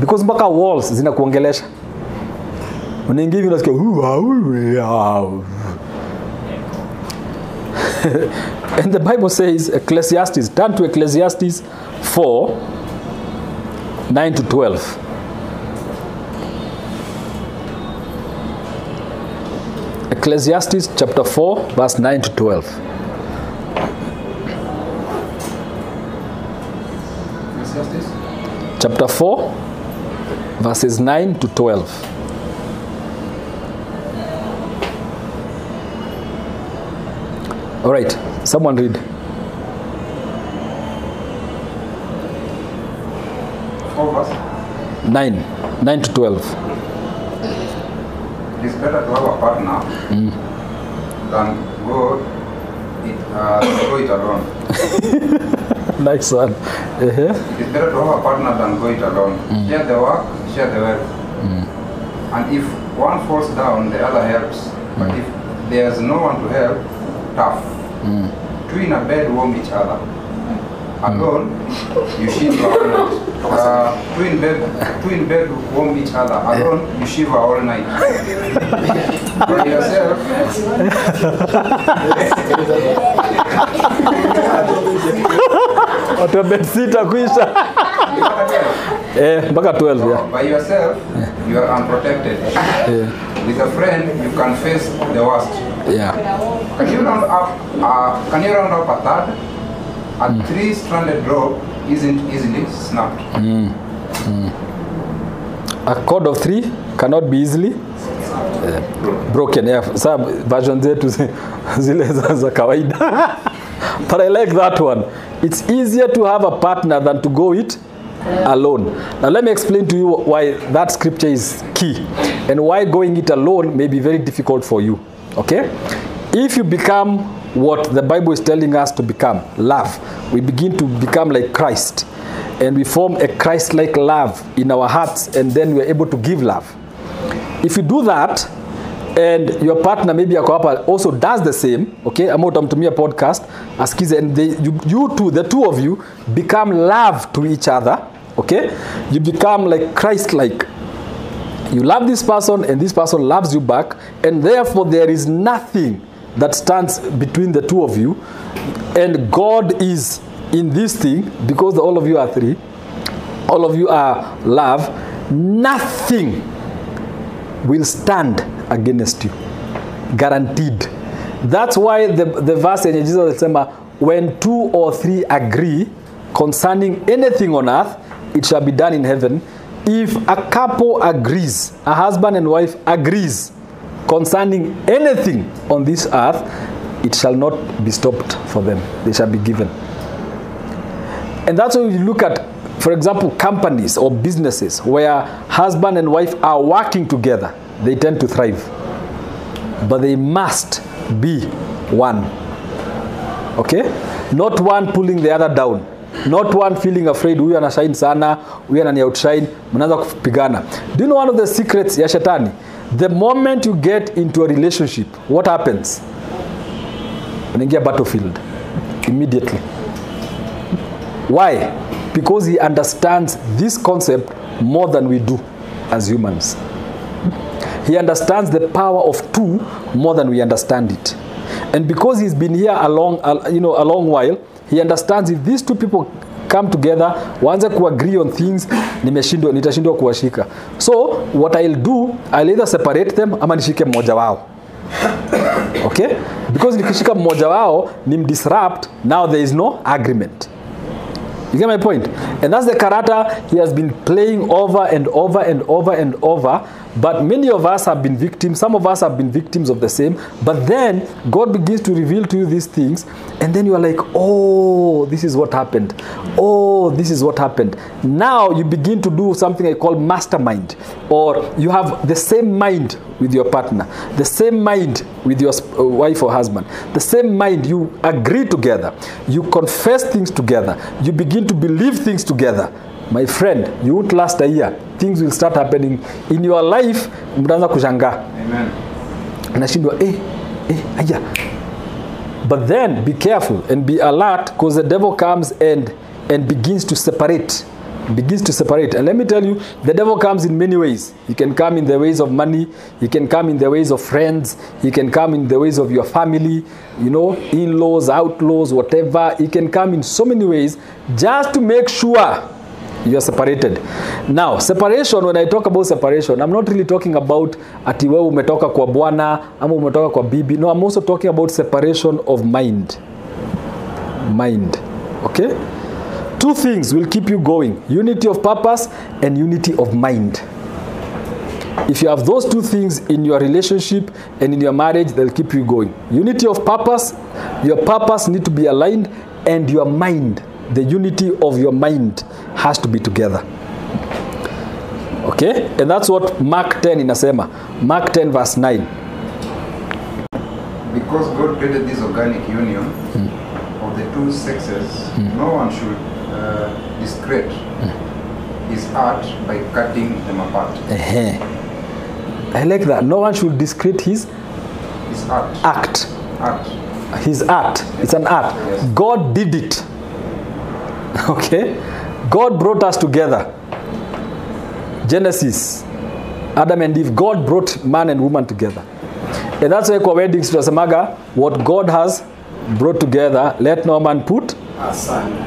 Because mpaka walls zinakuongelesha unaingia hivi unasikia and the bible says ecclesiastes turn to ecclesiastes 4 9 to 12 ecclesiastes chapter 4 verse 9 to 12 chapter 4 verses 9 to 12 all right someone read Four 9 9 to 12 It is better to have a partner than go it, uh, go it alone. nice one uh-huh. It is better to have a partner than go it alone. Share the work, share the wealth. And if one falls down, the other helps. But if there's no one to help, tough. Two in a bed warm each other. Alone, you shiver all night. Uh, two in bed, two in bed warm each other. Alone, you shiver all night. By yourself, watu bed sita kuisha eh, mpaka 12 yeah. by yourself, you are unprotected. With a friend, you can face the worst. Yeah. Can you round up? Uh, can you round up a third? A three-stranded rope isn't easily snapped. a cord of three cannot be easily yeah. broken yeah. Sa version zetu zi- zile za kawaida but I like that one it's easier to have a partner than to go it alone now let me explain to you why that scripture is key and why going it alone may be very difficult for you okay if you become what the bible is telling us to become love we begin to become like christ and we form a Christ-like love in our hearts, and then we are able to give love. If you do that, and your partner maybe ako hapa also does the same, okay, ama utamtumia podcast askize and they, you, you two, the two of you, become love to each other, okay, you become like Christ-like. You love this person, and this person loves you back, and therefore there is nothing that stands between the two of you, and God is in this thing because all of you are three, all of you are love, nothing will stand against you. Guaranteed. That's why the, the verse in Jesus alisema when two or three agree concerning anything on earth, it shall be done in heaven. If a couple agrees, a husband and wife agrees concerning anything on this earth, it shall not be stopped for them. They shall be given. And that's why you look at, for example, companies or businesses where husband and wife are working together, they tend to thrive. But they must be one. Okay? Not one pulling the other down. Not one feeling afraid huyu anashine sana, huyu anani outshine, mnaanza kupigana. Do you know one of the secrets ya shetani? The moment you get into a relationship, what happens? Unaingia battlefield immediately. Why? Because he understands this concept more than we do as humans. He understands the power of two more than we understand it. And because he's been here a long, you know, a long while, he understands if these two people come together waanze kuagree on things nimeshindwa nitashindwa kuwashika so what i'll do i'll either separate them ama nishike mmoja wao okay because nikishika mmoja wao ni mdisrupt now there is no agreement You get my point? And that's the karata he has been playing over and over and over and over. But many of us have been victims. Some of us have been victims of the same. But then God begins to reveal to you these things. And then you are like, oh, this is what happened. Oh, this is what happened. Now you begin to do something I call mastermind. Or you have the same mind with your partner, the same mind with your uh, wife or husband, the same mind. You agree together. You confess things together. You begin to believe things together. My friend, you won't last a year. Things will start happening. In your life. Mtaanza kushangaa. Nashindwa eh, eh, aya. But then be careful and be alert because the devil comes and and begins to separate. Begins to separate. And let me tell you the devil comes in many ways. He can come in the ways of money. He can come in the ways of friends. He can come in the ways of your family. You know in-laws outlaws whatever. He can come in so many ways just to make sure you are separated. Now separation when i talk about separation i'm not really talking about ati wewe umetoka kwa bwana ama umetoka kwa bibi. No i'm also talking about separation of mind. Mind okay? Two things will keep you going unity of purpose and unity of mind. If you have those two things in your relationship and in your marriage they'll keep you going. Unity of purpose your purpose need to be aligned and your mind the unity of your mind has to be together. Okay? And that's what mark 10 in inasema. Mark 10 verse 9 Because God created this organic union hmm. of the two sexes, hmm. no one should uh, discredit hmm. his art by cutting them apart. Ehe. i like that. No one should discredit his His art. act. Art. his art. It's an art. God did it okay? God brought us together. Genesis. Adam and eve god brought man and woman together. And that's why kwa weddings tunasemaga what god has brought together let no man put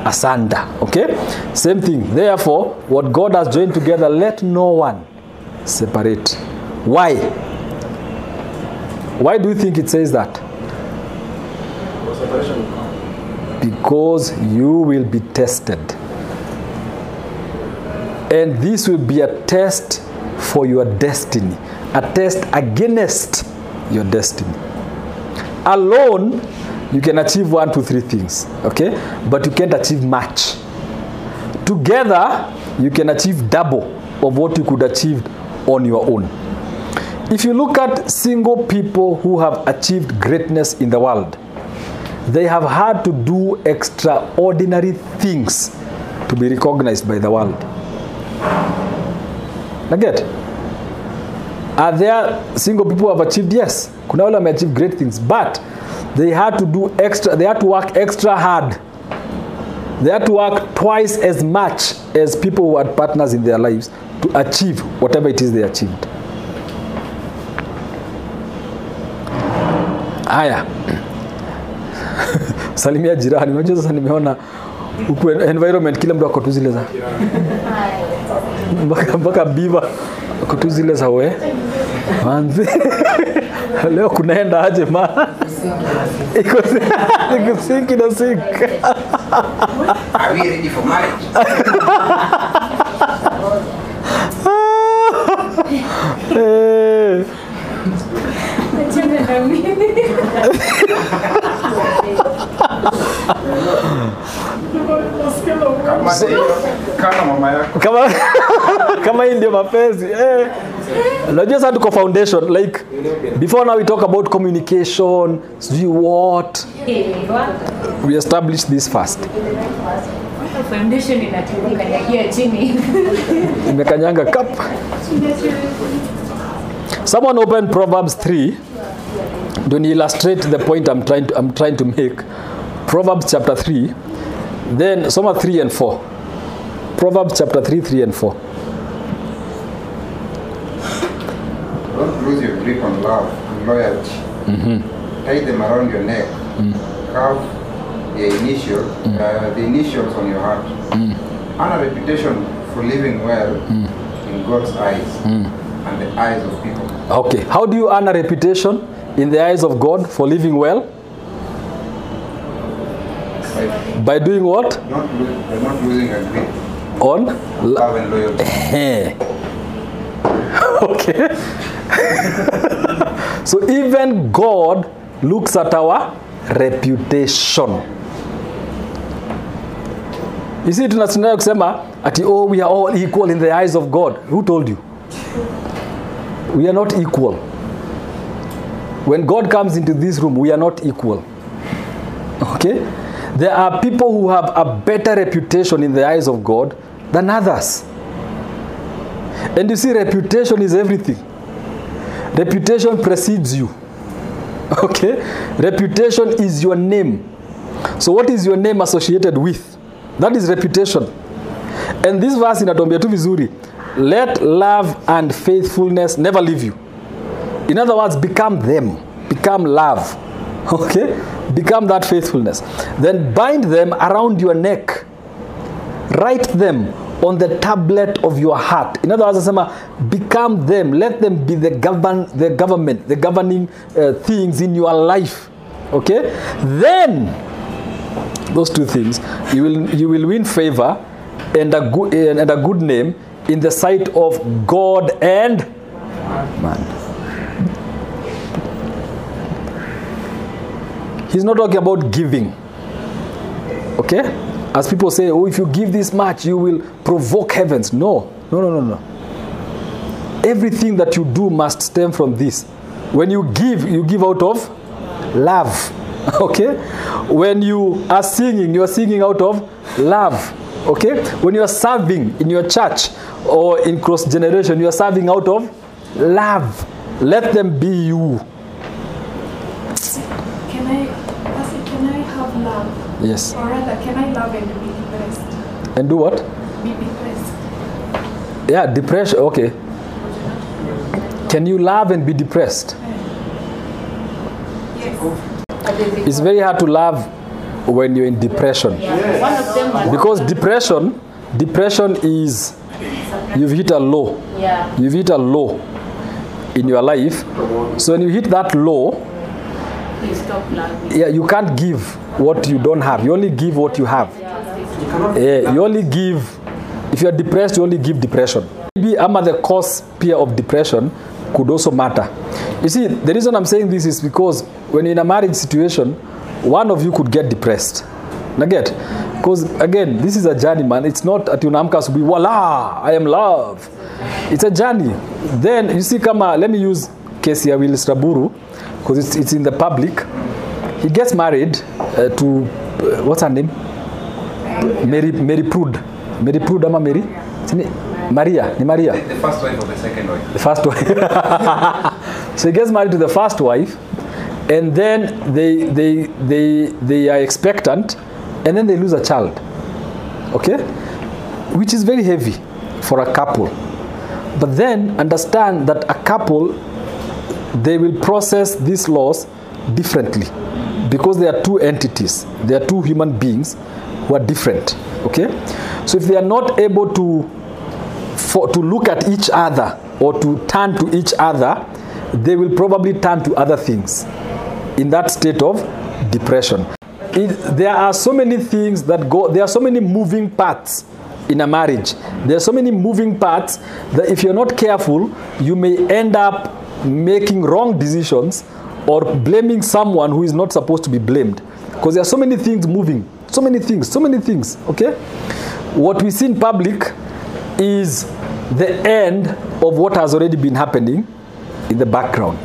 asunder. okay? Same thing. Therefore what god has joined together let no one separate. Why? Why do you think it says that because you will be tested. And this will be a test for your destiny, a test against your destiny. Alone, you can achieve one, two, three things, okay? But you can't achieve much. Together, you can achieve double of what you could achieve on your own. If you look at single people who have achieved greatness in the world, they have had to do extraordinary things to be recognized by the world. Naget? Are there single people who have achieved? Yes. Kuna wale wameachieve great things, but they had to do extra, they had to work extra hard. They had to work twice as much as people who had partners in their lives to achieve whatever it is they achieved. Haya. Salimia jirani. Unajua sasa nimeona huku environment kila mtu ako tu zile za mpaka mpaka biva ako tu zile za we. Manzi leo kunaenda aje ma? Iko iko sinki na sink Are we ready for marriage? Kama hiyo, kana mama yako. kama kama hii ndio mapenzi eh. Unajua sasa tuko foundation like before now we talk about communication sijui what we establish this first Foundation chini. imekanyanga kap someone open proverbs 3 ndio illustrate the point I'm trying to, I'm trying to make proverbs chapter 3 then soma 3 and 4 proverbs chapter 3 3 and 4 Don't lose your grip on love and loyalty. Mm-hmm. Tie them around your neck. Mm. Carve the initial, mm. uh, the initials on your heart. Mm. Earn a reputation for living well in God's eyes and the eyes of people. Okay. How do you earn a reputation in the eyes of God for living well? By By doing what? not, by not losing a grip, On? love and loyalty. Eh. okay. so even God looks at our reputation. You see, tunataka kusema ati oh we are all equal in the eyes of God. Who told you? We are not equal. When God comes into this room, we are not equal. Okay? There are people who have a better reputation in the eyes of God than others. And you see, reputation is everything. Reputation precedes you. Okay? Reputation is your name. So, what is your name associated with? That is reputation. And this verse inatuambia tu vizuri, let love and faithfulness never leave you. In other words, become them, become love. Okay? Become that faithfulness. Then bind them around your neck. Write them on the tablet of your heart. In other words, become them. Let them be the govern the government, the governing uh, things in your life. Okay? Then those two things, you will you will win favor and a good and a good name in the sight of God and man. He's not talking about giving. Okay? As people say, oh, if you give this much, you will provoke heavens. No, no, no, no, no. Everything that you do must stem from this. When you give, you give out of love. Okay? When you are singing, you are singing out of love. Okay? When you are serving in your church or in cross generation, you are serving out of love. Let them be you. Can I, Pastor, can I have love? Yes. Or rather, can I love and be depressed? And do what? Be depressed. Yeah, depression. Okay. Can you love and be depressed? Yes. It's very hard to love when you're in depression. Yeah. One of them Because depression, depression is you've hit a low. yeah. You've hit a low in your life. So when you hit that low, loving. yeah, you can't give what you don't have. You only give what you have. Yeah, you only give. If you're depressed, you only give depression. Maybe ama the cause peer of depression could also matter. You see, the reason I'm saying this is because when in a marriage situation, one of you could get depressed. Now get, because again, this is a journey, man. It's not at unaamka asubuhi, voila, I am love. It's a journey. Then you see, kama let me use case ya Willis Raburu, because it's, it's in the public. He gets married uh, to uh, what's her name? Mary Mary Prude. Mary Prude ama Mary? Sini Maria, ni Maria. The first wife of the second wife. The first wife. so he gets married to the first wife, and then they they they they are expectant, and then they lose a child. Okay, which is very heavy for a couple. But then understand that a couple they will process this loss differently because they are two entities. They are two human beings who are different. Okay, so if they are not able to for to look at each other or to turn to each other, they will probably turn to other things in that state of depression. It, there are so many things that go, there are so many moving parts in a marriage. There are so many moving parts that if you're not careful, you may end up making wrong decisions or blaming someone who is not supposed to be blamed. Because there are so many things moving, so many things, so many things, okay? What we see in public is the end of what has already been happening in the background.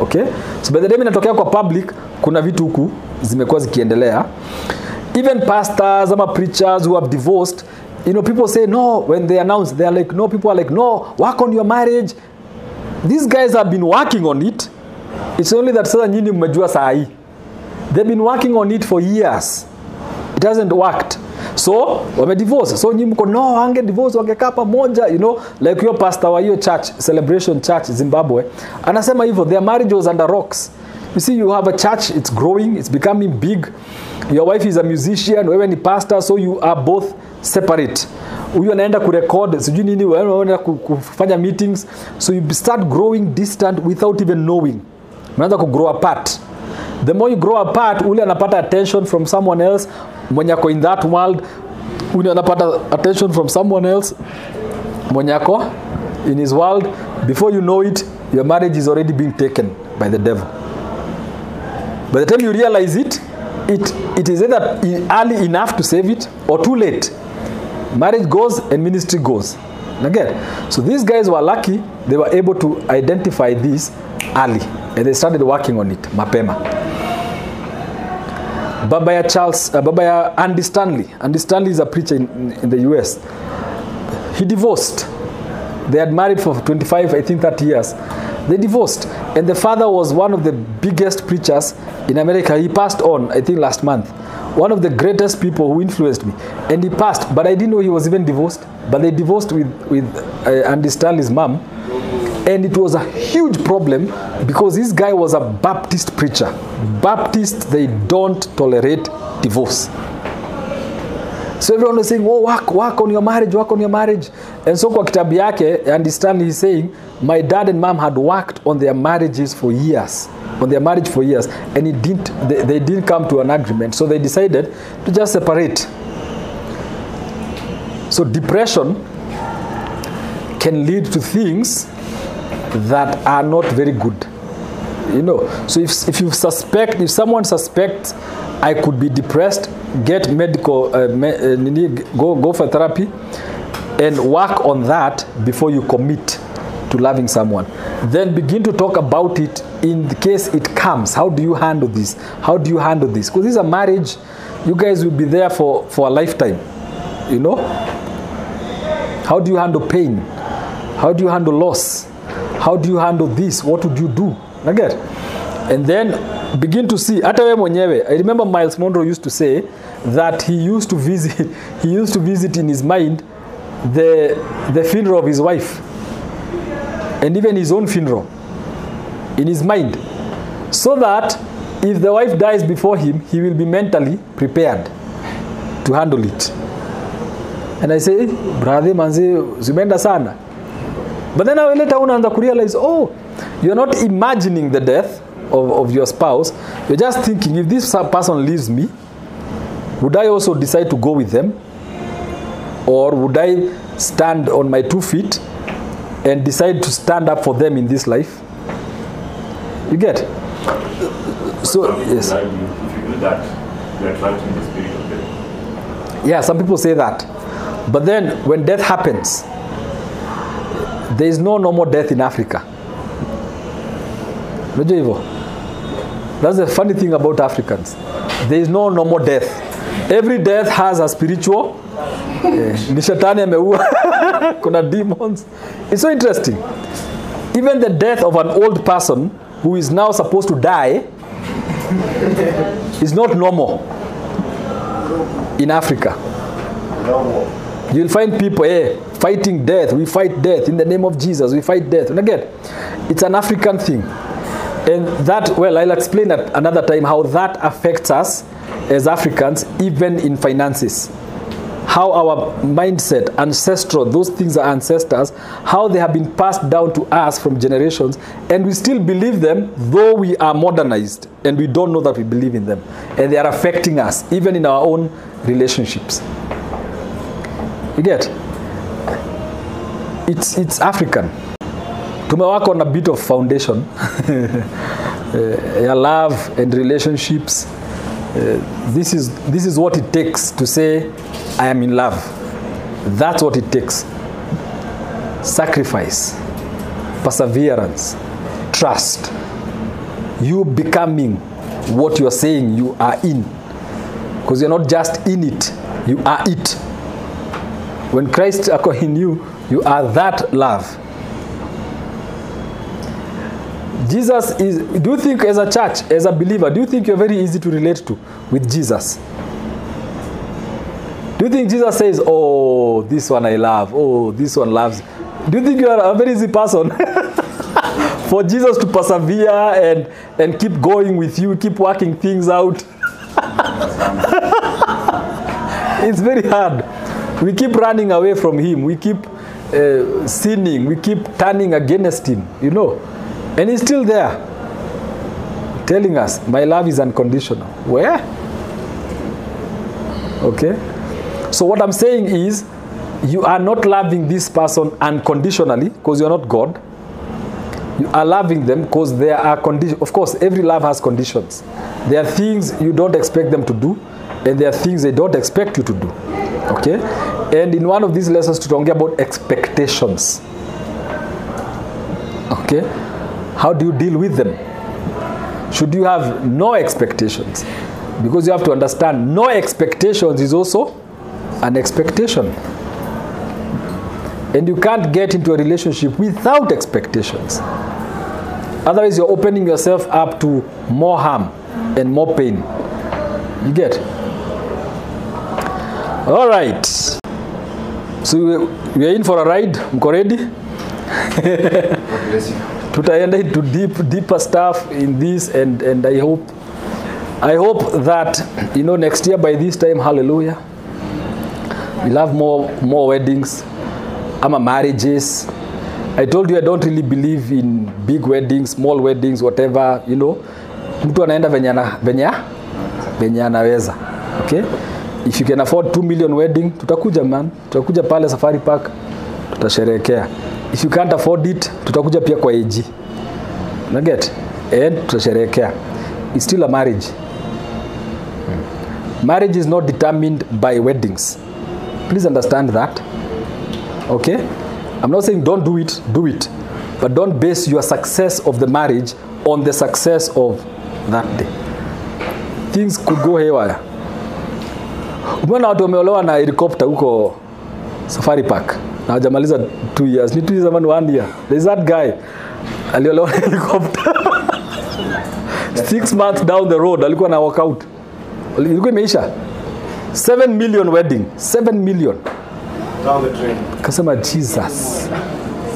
Okay? So by the time inatokea kwa public kuna vitu huku zimekuwa zikiendelea. Even pastors ama preachers who have divorced you know people say no when they announce they are like no people are like no work on your marriage. These guys have been working on it it's only that sasa nyinyi mmejua saa hii. They've been working on it for years. It hasn't worked. So wamedivorce. So nyinyi mko no ange divorce wangekaa pamoja you know like your pastor wa hiyo church celebration church zimbabwe anasema hivyo their marriage was under rocks. You see you have a church it's growing it's becoming big. Your wife is a musician wewe ni pastor so you are both separate. Huyu anaenda kurekod sijui nini wewe unaenda kufanya meetings. So you start growing distant without even knowing mnaanza kugrow apart. The more you grow apart ule anapata attention from someone else. Mwenye ako in that world ule anapata attention from someone else. Mwenye ako in his world before you know it your marriage is already being taken by the devil. By the time you realize it it, it is either early enough to save it or too late. Marriage goes and ministry goes. Again so these guys were lucky they were able to identify this early and they started working on it mapema. Baba ya charles uh, baba ya andy stanley. Andy stanley is a preacher in, in the us he divorced. They had married for 25 i think 30 years. They divorced. And the father was one of the biggest preachers in america. He passed on i think last month. One of the greatest people who influenced me. And he passed but i didn't know he was even divorced. But they divorced with, with uh, andy stanley's mom and it was a huge problem because this guy was a baptist preacher. Baptists they don't tolerate divorce. So everyone was saying oh work, work on your marriage work on your marriage. And so kwa kitabu yake Andy Stanley he's saying my dad and mom had worked on their marriages for years on their marriage for years and it didn't they, they didn't come to an agreement. So they decided to just separate. So depression can lead to things that are not very good. You know so if, if you suspect if someone suspects i could be depressed get medical uh, me, uh, go, go for therapy and work on that before you commit to loving someone. Then begin to talk about it in the case it comes. How do you handle this? How do you handle this? Because this is a marriage. You guys will be there for for a lifetime you know? How do you handle pain? How do you handle loss how do you handle this? What would you do? Naget and then begin to see hata wewe mwenyewe i remember miles monroe used to say that he used to visit he used to visit in his mind the the funeral of his wife and even his own funeral in his mind so that if the wife dies before him he will be mentally prepared to handle it. And i say brathe brother manzi zimeenda sana but then I later unaanza kurealize oh you're not imagining the death of, of your spouse. You're just thinking if this person leaves me would i also decide to go with them? Or would i stand on my two feet and decide to stand up for them in this life? You get? So yes. If you do that, you are attracting the spirit of death. Yeah, some people say that. But then when death happens, there is no normal death in Africa. Unajua hivyo? That's the funny thing about Africans. There is no normal death. Every death has a spiritual eh, ni shetani ameua kuna demons. It's so interesting. Even the death of an old person who is now supposed to die is not normal in Africa. You'll find people eh, fighting death. We fight death in the name of Jesus. We fight death. And again, it's an African thing. And that, well, I'll explain at another time how that affects us as Africans, even in finances. How our mindset, ancestral, those things are ancestors, how they have been passed down to us from generations, and we still believe them, though we are modernized and we don't know that we believe in them. And they are affecting us, even in our own relationships. You get? It's, it's African. Tumewaka on a bit of foundation. uh, love and relationships. Uh, this is this is what it takes to say I am in love. That's what it takes. Sacrifice, perseverance, trust. You becoming what you are saying you are in. Because you're not just in it, you are it. When Christ ako in you, you are that love. Jesus is, do you think as a church, as a believer, do you think you're very easy to relate to with Jesus? Do you think Jesus says, oh, this one I love, oh, this one loves? Do you think you are a very easy person? For Jesus to persevere and, and keep going with you, keep working things out. it's very hard. We keep running away from Him. We keep uh, sinning. We keep turning against Him, you know. And He's still there, telling us, My love is unconditional. Where? Okay? So, what I'm saying is, you are not loving this person unconditionally because you're not God. You are loving them because there are conditions. Of course, every love has conditions. There are things you don't expect them to do, and there are things they don't expect you to do. Okay? And in one of these lessons, to talk about expectations. Okay? How do you deal with them? Should you have no expectations? Because you have to understand, no expectations is also an expectation. And you can't get into a relationship without expectations. Otherwise, you're opening yourself up to more harm and more pain. You get? All right. So we- are in for a ride. Mko ready? Tutaenda into deep, deeper stuff in this and, and I hope I hope that you know next year by this time hallelujah we'll have more more weddings ama marriages I told you I don't really believe in big weddings, small weddings, whatever, you know. Mtu anaenda venye venye venye anaweza. Okay? If you can afford 2 million wedding, tutakuja man. Tutakuja pale Safari Park tutasherehekea. If you can't afford it, tutakuja pia kwa AG. Na get? And tutasherehekea. It's still a marriage. Marriage is not determined by weddings. Please understand that. Okay? I'm not saying don't do it, do it. But don't base your success of the marriage on the success of that day. Things could go haywire. Umeona watu wameolewa na helicopter huko Safari Park na hajamaliza 2 years. Ni 2 years ama ni 1 year. There's that guy aliolewa na helicopter. Six months down the road alikuwa na walk out. Ilikuwa imeisha. 7 million wedding. 7 million. kasema Jesus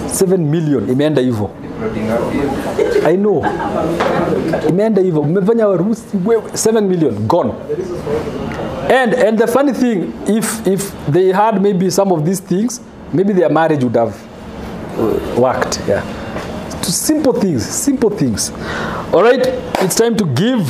7 million imeenda hivyo. I know. Imeenda hivyo. Mmefanya harusi wewe 7 million gone. And and the funny thing if if they had maybe some of these things, maybe their marriage would have uh, worked. Yeah. To simple things, simple things. All right, it's time to give